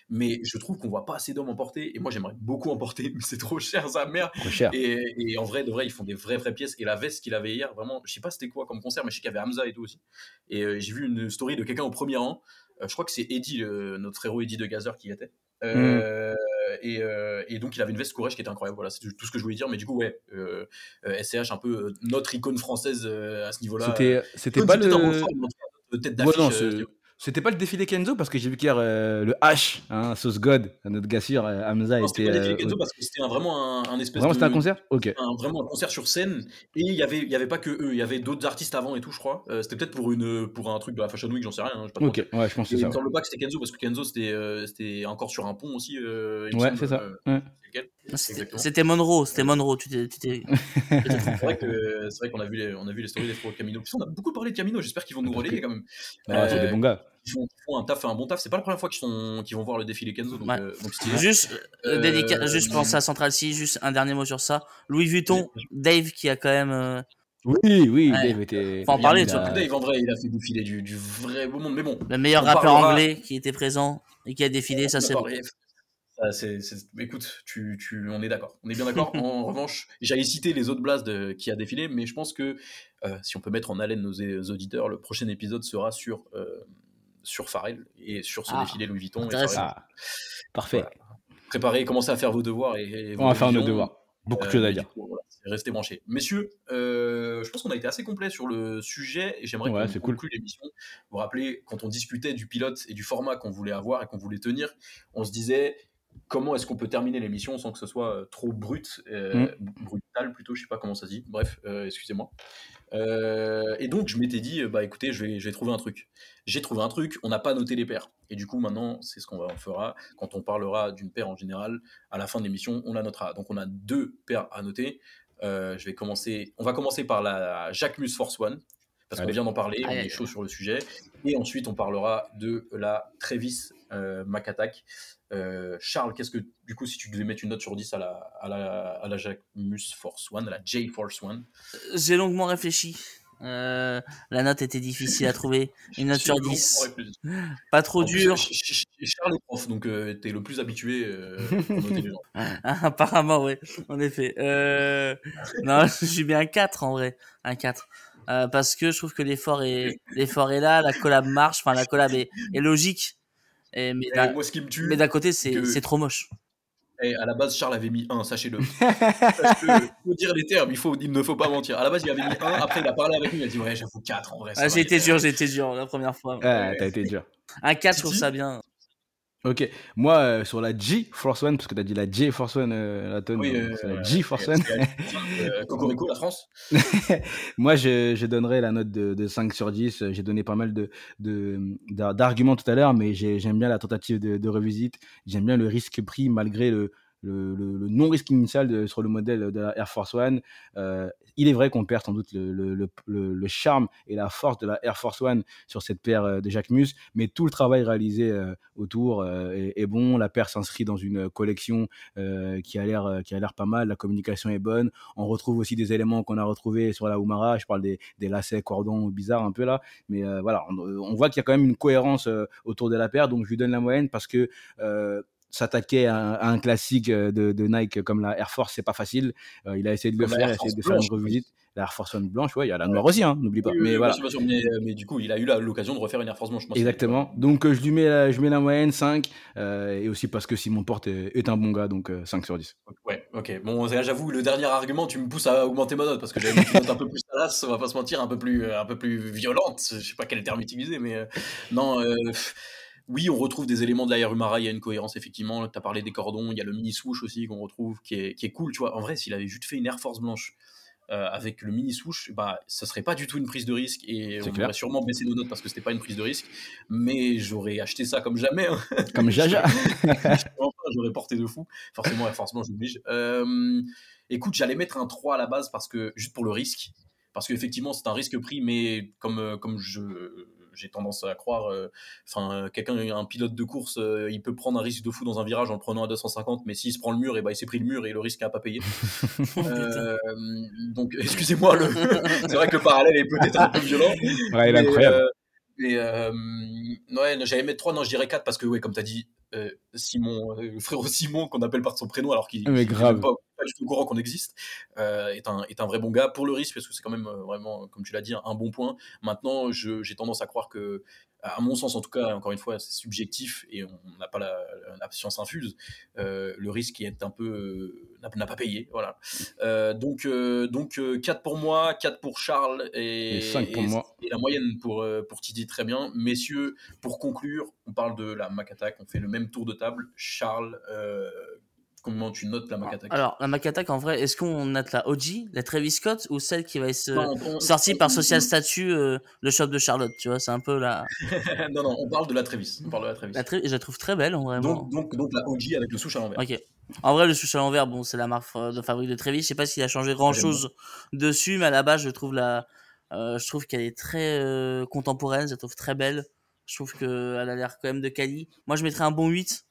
Mais je trouve qu'on voit pas assez d'hommes en porter, et moi, j'aimerais beaucoup en porter, mais c'est trop cher, sa mère. Trop cher. Et, et en vrai, de vrai, ils font des vraies, vraies pièces. Et la veste qu'il avait hier, vraiment, je sais pas c'était quoi comme concert, mais je sais qu'il y avait Hamza et tout aussi. Et euh, j'ai vu une story de quelqu'un au premier rang. Euh, je crois que c'est Eddie, le- notre frérot Eddie de Gazer qui y était. Euh, et, euh, et donc, il avait une veste Courage qui était incroyable. Voilà, c'est tout ce que je voulais dire. Mais du coup, ouais, euh, euh, SCH, un peu euh, notre icône française euh, à ce niveau-là. C'était pas le. tête Ouais, d'affiche. non, euh, c'est- C'était pas le défilé Kenzo parce que j'ai vu qu'hier euh, le H, hein, Sauce God, notre gars sûr, euh, Hamza Non, était. c'était pas défilé euh, Kenzo parce que c'était un- vraiment un, un espèce Vraiment, c'était un concert? Ok. un- vraiment un concert sur scène et il y avait il y avait pas que eux il y avait d'autres artistes avant et tout je crois Euh, c'était peut-être pour une pour un truc de la Fashion Week j'en sais rien hein, pas. Ok, ouais, je pense que c'est il ça. me semble pas que c'était Kenzo parce que Kenzo c'était c'était encore sur un pont aussi il Ouais, c'est ça. Ouais. C'était Monroe, c'était Monroe, tu t'es. c'est vrai que c'est vrai qu'on a vu les on a vu les stories des frères de Camino Puis on a beaucoup parlé de Camino j'espère qu'ils vont nous relayer quand même Bah, c'est Euh, des bons gars. ils font, ils font un taf un bon taf c'est pas la première fois qu'ils sont qu'ils vont voir le défilé Kenzo donc, Ouais. euh, donc. Juste, euh, Euh, délicat, juste penser à Central C, juste un dernier mot sur ça. Louis Vuitton, Dave qui a quand même. euh, Oui, oui, Ouais. Dave était. Faut en parler, tu vois. Dave en vrai il a fait défiler du, du vrai beau monde mais bon le meilleur rappeur parlera- anglais qui était présent et qui a défilé, ça On c'est c'est- c'est- Écoute, tu, tu, on est d'accord. On est bien d'accord. en revanche, j'allais citer les autres blasts de- qui a défilé, mais je pense que euh, si on peut mettre en haleine nos é- auditeurs, le prochain épisode sera sur, euh, sur Pharrell et sur ce Ah, défilé Louis Vuitton. et. Ah, parfait. Voilà. Préparez, commencez à faire vos devoirs et, et vos On va faire nos devoirs. Beaucoup de Euh, choses à dire. voilà, restez branchés. Messieurs, euh, je pense qu'on a été assez complet sur le sujet et j'aimerais Ouais, qu'on cool. l'émission. Vous vous rappelez, quand on discutait du pilote et du format qu'on voulait avoir et qu'on voulait tenir, on se disait comment est-ce qu'on peut terminer l'émission sans que ce soit euh, trop brut, euh, Mm. brutal plutôt, je sais pas comment ça se dit. Bref, euh, excusez-moi. Euh, et donc je m'étais dit, bah écoutez, je vais, je vais trouver un truc. J'ai trouvé un truc, on n'a pas noté les paires. Et du coup maintenant, c'est ce qu'on fera quand on parlera d'une paire en général. À la fin de l'émission, on la notera. Donc on a deux paires à noter. Je vais commencer. On va commencer par la Jacquemus Force One parce qu'on Allez. vient d'en parler. On Aïe, est chaud sur le sujet. Et ensuite, on parlera de la Trevis euh, Mac Attack. Euh, Charles, qu'est-ce que du coup, si tu devais mettre une note sur 10 à la à la, à la Jacquemus Force One, à la J Force One, J'ai longuement réfléchi. Euh, la note était difficile à trouver. Une note sur J'ai longuement 10. réfléchi. Pas trop plus, dur. Ch- Ch- Ch- Charles est prof, donc euh, t'es le plus habitué euh. Ah, Apparemment, oui. En effet. Euh... Non, je suis bien un 4 en vrai. Un 4. Euh, parce que je trouve que l'effort est, l'effort est là, la collab marche, enfin la collab est, est logique. Et, mais Et d'un, moi, ce qui me tue, mais d'un côté, c'est, que- trop moche. Et à la base, Charles avait mis 1, sachez-le. Que, faut dire les termes, il, faut, il ne faut pas mentir. À la base, il avait mis 1, après, il a parlé avec nous, il a dit Ouais, j'avoue 4 en vrai. Ah, j'ai été dur, j'ai été dur la première fois. Ouais, t'as été dur. Un 4, je trouve ça bien. Ok, moi euh, sur la G Force One, parce que t'as dit la J Force One, euh, la tonne, Oui, euh, la G Force One. euh, Cocorico, la France. Moi, je, je donnerais la note de, de 5 sur 10. J'ai donné pas mal de, de, d'arguments tout à l'heure, mais j'ai- j'aime bien la tentative de, de revisite. J'aime bien le risque pris malgré le, le, non-risque initial sur le modèle de la Air Force One. Euh, il est vrai qu'on perd sans doute le, charme et la force de la Air Force One sur cette paire euh, de Jacques Mus, mais tout le travail réalisé euh, autour est, bon. La paire s'inscrit dans une collection qui a l'air pas mal. La communication est bonne. On retrouve aussi des éléments qu'on a retrouvés sur la Oumara. Je parle des, lacets cordons bizarres un peu là. Mais voilà, on, on voit qu'il y a quand même une cohérence autour de la paire. Donc je lui donne la moyenne parce que s'attaquer à, un- à un classique euh, de, de Nike comme la Air Force, c'est pas facile. Euh, il a essayé de le Comme faire, Air essayé de faire une revisite. La Air Force One blanche, ouais, il y a la noire aussi, hein, n'oublie pas. Oui, mais oui, voilà. sûr, sûr, mais, mais du coup, il a eu l'occasion de refaire une Air Force blanche. Exactement. Donc euh, je lui mets la, je mets la moyenne 5 euh, et aussi parce que Simon Porte est, est un bon gars, donc euh, 5 sur 10. Ouais, ok. Bon, j'avoue, le dernier argument, tu me pousses à augmenter ma note parce que j'avais une note un peu plus salace, on va pas se mentir, un peu plus, euh, un peu plus violente. Je sais pas quel terme utiliser, mais euh, non. Oui, on retrouve des éléments de l'Air Humara, il y a une cohérence, effectivement. Tu as parlé des cordons, il y a le mini swoosh aussi qu'on retrouve, qui est, qui est cool, tu vois. En vrai, s'il avait juste fait une Air Force blanche euh, avec le mini swoosh, bah, ça serait pas du tout une prise de risque et on clair. aurait sûrement baissé nos notes parce que c'était pas une prise de risque. Mais j'aurais acheté ça comme jamais. hein. Comme Jaja. J'aurais porté de fou. Forcément, Air Force Blanche, j'oblige. Euh, écoute, j'allais mettre un 3 à la base parce que, juste pour le risque. Parce qu'effectivement, c'est un risque pris, mais comme, euh, comme je. J'ai tendance à croire, euh, enfin, quelqu'un, un pilote de course, euh, il peut prendre un risque de fou dans un virage en le prenant à 250, mais s'il se prend le mur, et ben il s'est pris le mur et le risque n'a pas payé. Euh, donc, excusez-moi, le... c'est vrai que le parallèle est peut-être un peu violent. Ouais, il est Mais, incroyable. euh, mais euh, ouais, j'allais mettre 3, non, je dirais 4 parce que, ouais, comme tu as dit, euh, Simon, euh, le frérot Simon, qu'on appelle par son prénom alors qu'il Ah, mais qu'il est grave. même pas, pas du tout au courant qu'on existe, euh, est, un, est un vrai bon gars pour le risque parce que c'est quand même euh, vraiment, comme tu l'as dit, un, un bon point. Maintenant, j'ai tendance à croire que à mon sens en tout cas, encore une fois, c'est subjectif et on n'a pas la, la science infuse. Euh, le risque est un peu euh, n'a- pas payé, voilà. Euh, donc euh, donc euh, 4 pour moi, 4 pour Charles et, Et cinq pour moi. et la moyenne pour pour Titi très bien. Messieurs, pour conclure, on parle de la Mac Attack, on fait le même tour de table. Charles, comment tu notes la Mac Attack Alors, la Mac Attack, en vrai, est-ce qu'on note la OG, la Travis Scott, ou celle qui va être Non, on- sortie par on- Social Statut, euh, le shop de Charlotte, tu vois, c'est un peu la... non non, on parle de la Travis, on parle de la Travis. la Tra- Je la trouve très belle, en vrai. donc, donc la OG avec le souche à l'envers. Ok. En vrai, le souche à l'envers, bon, c'est la marque euh, de fabrique de Travis. Je sais pas s'il a changé grand chose dessus, mais à la base, je trouve la, euh, je trouve qu'elle est très euh, contemporaine. Je la trouve très belle. Je trouve qu'elle a l'air quand même de quali. Moi, je mettrais un bon 8.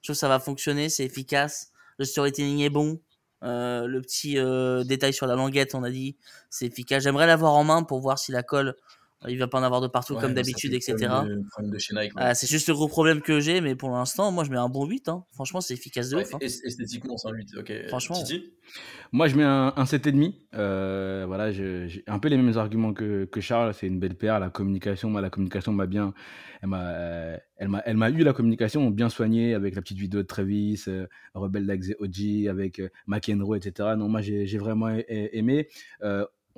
Je trouve que ça va fonctionner, c'est efficace. Le storytelling est bon. Euh, le petit euh, détail sur la languette, on a dit, c'est efficace. J'aimerais l'avoir en main pour voir si la colle, il va pas en avoir de partout Ouais, comme d'habitude, etc. Ah, c'est juste le gros problème que j'ai, mais pour l'instant, moi, je mets un bon 8. Hein. Franchement, c'est efficace de Ouais, ouf. hein. es- Esthétiquement, c'est un 8. Ok. Franchement. Titi Moi, je mets un, un 7,5. Euh, voilà, j'ai un peu les mêmes arguments que, que Charles. C'est une belle paire. La communication, moi, la communication m'a bien. Elle m'a, euh, elle m'a, elle m'a eu la communication bien soignée avec la petite vidéo de Travis, euh, Rebel Like the OG, avec euh, McEnroe, etc. Non, moi, j'ai, vraiment aimé.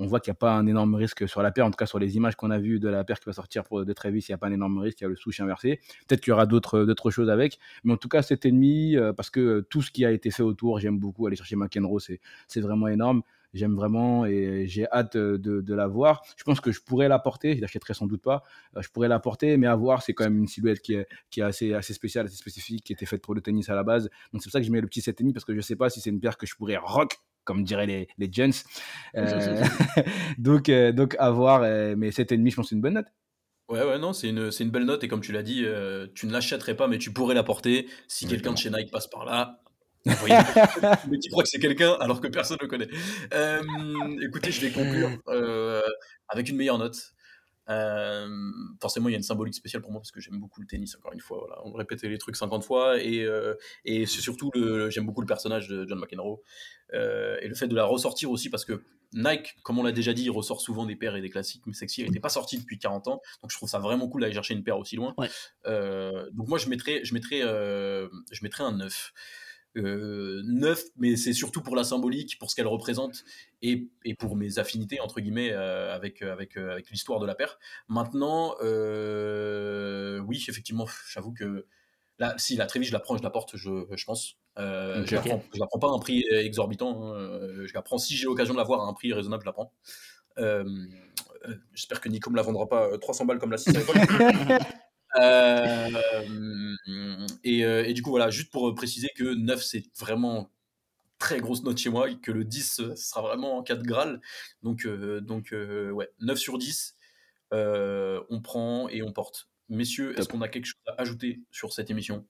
Euh, on voit qu'il n'y a pas un énorme risque sur la paire. En tout cas, sur les images qu'on a vues de la paire qui va sortir pour, de Travis, il n'y a pas un énorme risque. Il y a le souche inversé. Peut-être qu'il y aura d'autres, d'autres choses avec. Mais en tout cas, 7,5 euh, parce que tout ce qui a été fait autour, j'aime beaucoup. Aller chercher McEnroe, c'est, vraiment énorme. J'aime vraiment et j'ai hâte euh, de, de la voir. Je pense que je pourrais la porter. Je l'achèterai sans doute pas. Euh, Je pourrais la porter, mais à voir, c'est quand même une silhouette qui est, qui est assez, assez spéciale, assez spécifique, qui était faite pour le tennis à la base. Donc c'est pour ça que je mets le petit 7,5 parce que je sais pas si c'est une paire que je pourrais rock, comme diraient les, les gents. Euh, donc, euh, donc à voir. euh, mais 7,5, je pense c'est une bonne note. Ouais, ouais, non, c'est une, c'est une belle note et comme tu l'as dit, euh, tu ne l'achèterais pas, mais tu pourrais la porter si quelqu'un de chez Nike passe par là. envoyez- mais tu crois que c'est quelqu'un alors que personne ne le connaît. Euh, écoutez, je vais conclure euh, avec une meilleure note. Euh, forcément, il y a une symbolique spéciale pour moi parce que j'aime beaucoup le tennis, encore une fois. Voilà. On répétait les trucs 50 fois et, euh, et c'est surtout, le, j'aime beaucoup le personnage de John McEnroe euh, et le fait de la ressortir aussi parce que Nike, comme on l'a déjà dit, il ressort souvent des paires et des classiques, mais sexy, n'était pas sorti depuis 40 ans, donc je trouve ça vraiment cool d'aller chercher une paire aussi loin. Ouais. Donc moi, je mettrais, je mettrais, je mettrais un 9. Euh, 9, mais c'est surtout pour la symbolique, pour ce qu'elle représente et, et pour mes affinités, entre guillemets, euh, avec, avec, euh, avec l'histoire de la paire. Maintenant, euh, oui, effectivement, j'avoue que là, si la Trévis, je la prends, je la porte, je, je pense. Euh, je, la prends, je la prends pas à un prix exorbitant. hein, je la prends si j'ai l'occasion de la voir à un prix raisonnable, je la prends. J'espère que Nico me la vendra pas euh, 300 balles comme la 6 à l'époque. Euh, et, euh, et du coup, voilà, juste pour préciser que 9, c'est vraiment très grosse note chez moi, et que le 10 euh, ce sera vraiment en 4 Graal. Donc, euh, donc euh, ouais, 9 sur 10, euh, on prend et on porte. Messieurs, est-ce qu'on a quelque chose à ajouter sur cette émission?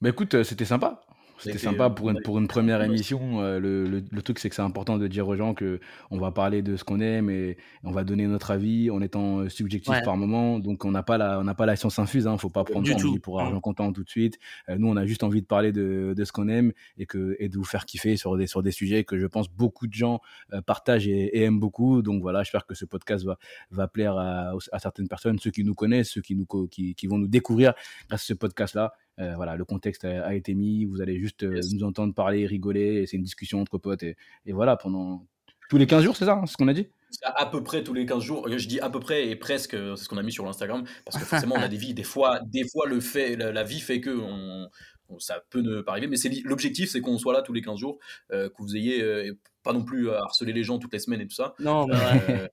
Bah écoute, c'était sympa. C'était sympa euh, pour une, pour une première émission. euh, le, le, le truc, c'est que c'est important de dire aux gens que on va parler de ce qu'on aime et on va donner notre avis en étant euh, subjectif Ouais. par moment. Donc on n'a pas la, on n'a pas la science infuse. Hein, faut pas prendre dit pour argent comptant tout de suite. Euh, nous, on a juste envie de parler de, de ce qu'on aime et que et de vous faire kiffer sur des sur des sujets que je pense beaucoup de gens euh, partagent et, et aiment beaucoup. Donc voilà, j'espère que ce podcast va va plaire à, à certaines personnes, ceux qui nous connaissent, ceux qui nous qui, qui vont nous découvrir grâce à ce podcast là. Euh, voilà, le contexte a, a été mis. Vous allez juste euh, Yes. nous entendre parler, rigoler. et C'est une discussion entre potes. Et, et voilà, pendant tous les 15 jours, c'est ça, hein, c'est ce qu'on a dit? À, peu près tous les 15 jours. Euh, Je dis à peu près et presque, c'est ce qu'on a mis sur l'Instagram, parce que forcément, on a des vies. Des fois, des fois le fait, la, la vie fait que on, on- ça peut ne pas arriver. Mais c'est l'objectif, c'est qu'on soit là tous les 15 jours, euh, que vous ayez euh, pas non plus à harceler les gens toutes les semaines et tout ça. Non, mais. Euh,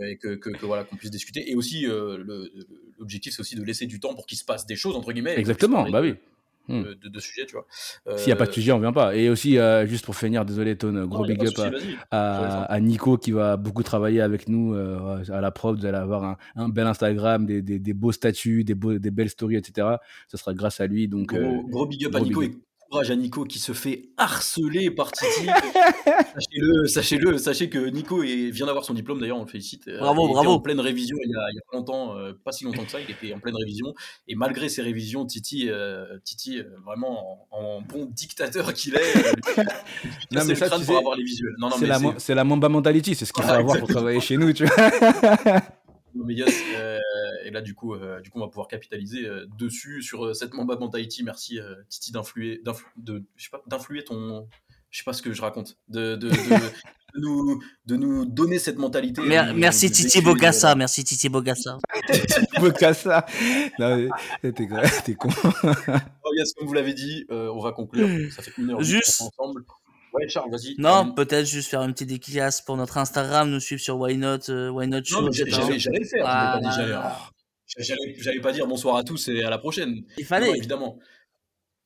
et que, que- que voilà qu'on puisse discuter et aussi euh, le- l'objectif c'est aussi de laisser du temps pour qu'il se passe des choses entre guillemets Exactement, bah oui. Hmm. de, de- de sujets tu vois S'il n'y a pas de Euh, sujet, on vient pas. Et aussi, euh, juste pour finir, désolé, Tone, gros non, big up souci, à, Nico qui va beaucoup travailler avec nous euh, à la prod. Vous allez avoir un, un bel Instagram, des, des, des beaux statuts, des, beaux, des belles stories, etc. Ce sera grâce à lui. Donc, Gros, gros big up à Nico big et courage à Nico qui se fait harceler par Titi. sachez-le, sachez-le, sachez que Nico est- vient d'avoir son diplôme d'ailleurs, on le félicite. Euh, Bravo, il était bravo. en pleine révision il y, a, il y a pas longtemps, euh, pas si longtemps que ça, il était en pleine révision. Et malgré ses révisions, Titi, euh, Titi euh, vraiment en, en bon dictateur qu'il est, euh, Non, mais le ça, tu pour sais, avoir les visuels. Non, non, c'est mais la, c'est- mo- c'est la Mamba mentality, c'est ce qu'il faut Ah, avoir pour travailler chez nous, tu vois. Euh, et là, du coup, euh, du coup, on va pouvoir capitaliser euh, dessus sur euh, cette Mamba Mentality. Merci, euh, Titi, d'influer, d'influ- de, je sais pas, d'influer ton, je sais pas ce que je raconte, de, de, de, de nous, de nous donner cette mentalité. Mer- merci de Titi Bogassa, euh, merci Titi Bogassa. Bocassa. Non, mais t'es con. Oh, yes, comme vous l'avez dit, euh, on va conclure. Ça fait une heure Juste- ensemble. Ouais, Charles, vas-y. Non, peut-être juste faire une petite dédicace pour notre Instagram, nous suivre sur Why Not, euh, Why Not Non, Show, j'allais le faire. Ah, j'allais pas dire bonsoir à tous et à la prochaine. Il Non, fallait. évidemment.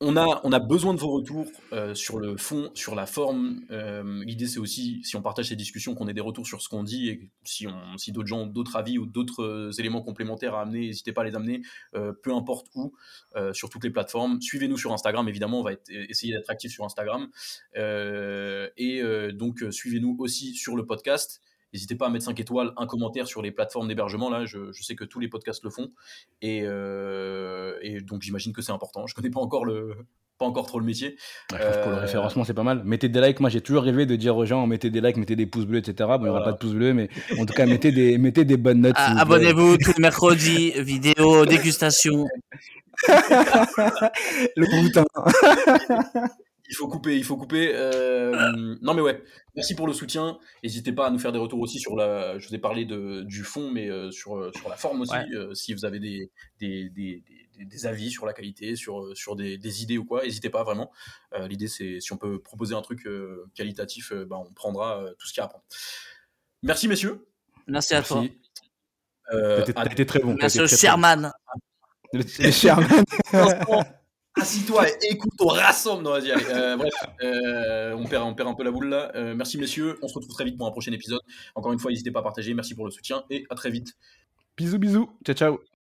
On a, besoin de vos retours euh, sur le fond, sur la forme. Euh, L'idée, c'est aussi, si on partage ces discussions, qu'on ait des retours sur ce qu'on dit et si, d'autres gens ont d'autres avis ou d'autres euh, éléments complémentaires à amener, n'hésitez pas à les amener, peu importe où, sur toutes les plateformes. Suivez-nous sur Instagram, évidemment, on va essayer d'être actif sur Instagram. Et donc, suivez-nous aussi sur le podcast. N'hésitez pas à mettre 5 étoiles, un commentaire sur les plateformes d'hébergement. Là, je, je sais que tous les podcasts le font. Et, euh, et donc, j'imagine que c'est important. Je connais pas encore, le, pas encore trop le métier. Ouais, je pense que pour le Euh, référencement, c'est pas mal. Mettez des likes. Moi, j'ai toujours rêvé de dire aux gens mettez des likes, mettez des pouces bleus, etc. Bon, il n'y aura Voilà. pas de pouces bleus, mais en tout cas, mettez des, mettez des bonnes notes. Ah. Abonnez-vous tous les mercredis, vidéo, dégustation. Le boutin. Il faut couper, il faut couper. Euh, non, mais ouais, merci pour le soutien. N'hésitez pas à nous faire des retours aussi sur la. Je vous ai parlé de, du fond, mais euh, sur, euh, sur la forme aussi. Ouais. Euh, si vous avez des, des, des, des- des avis sur la qualité, sur, sur des, des idées ou quoi, n'hésitez pas vraiment. Euh, L'idée, c'est si on peut proposer un truc euh, qualitatif, euh, bah, on prendra euh, tout ce qu'il y a à prendre. Merci, messieurs. Merci à toi. Euh, T'as été- très bon. très Sherman. bon. Le, le Sherman. Assis-toi et écoute, on rassemble. Non, vas-y. Euh, bref, euh, on, perd, on perd un peu la boule là. Euh, merci, messieurs. On se retrouve très vite pour un prochain épisode. Encore une fois, n'hésitez pas à partager. Merci pour le soutien et à très vite. Bisous, bisous. Ciao, ciao.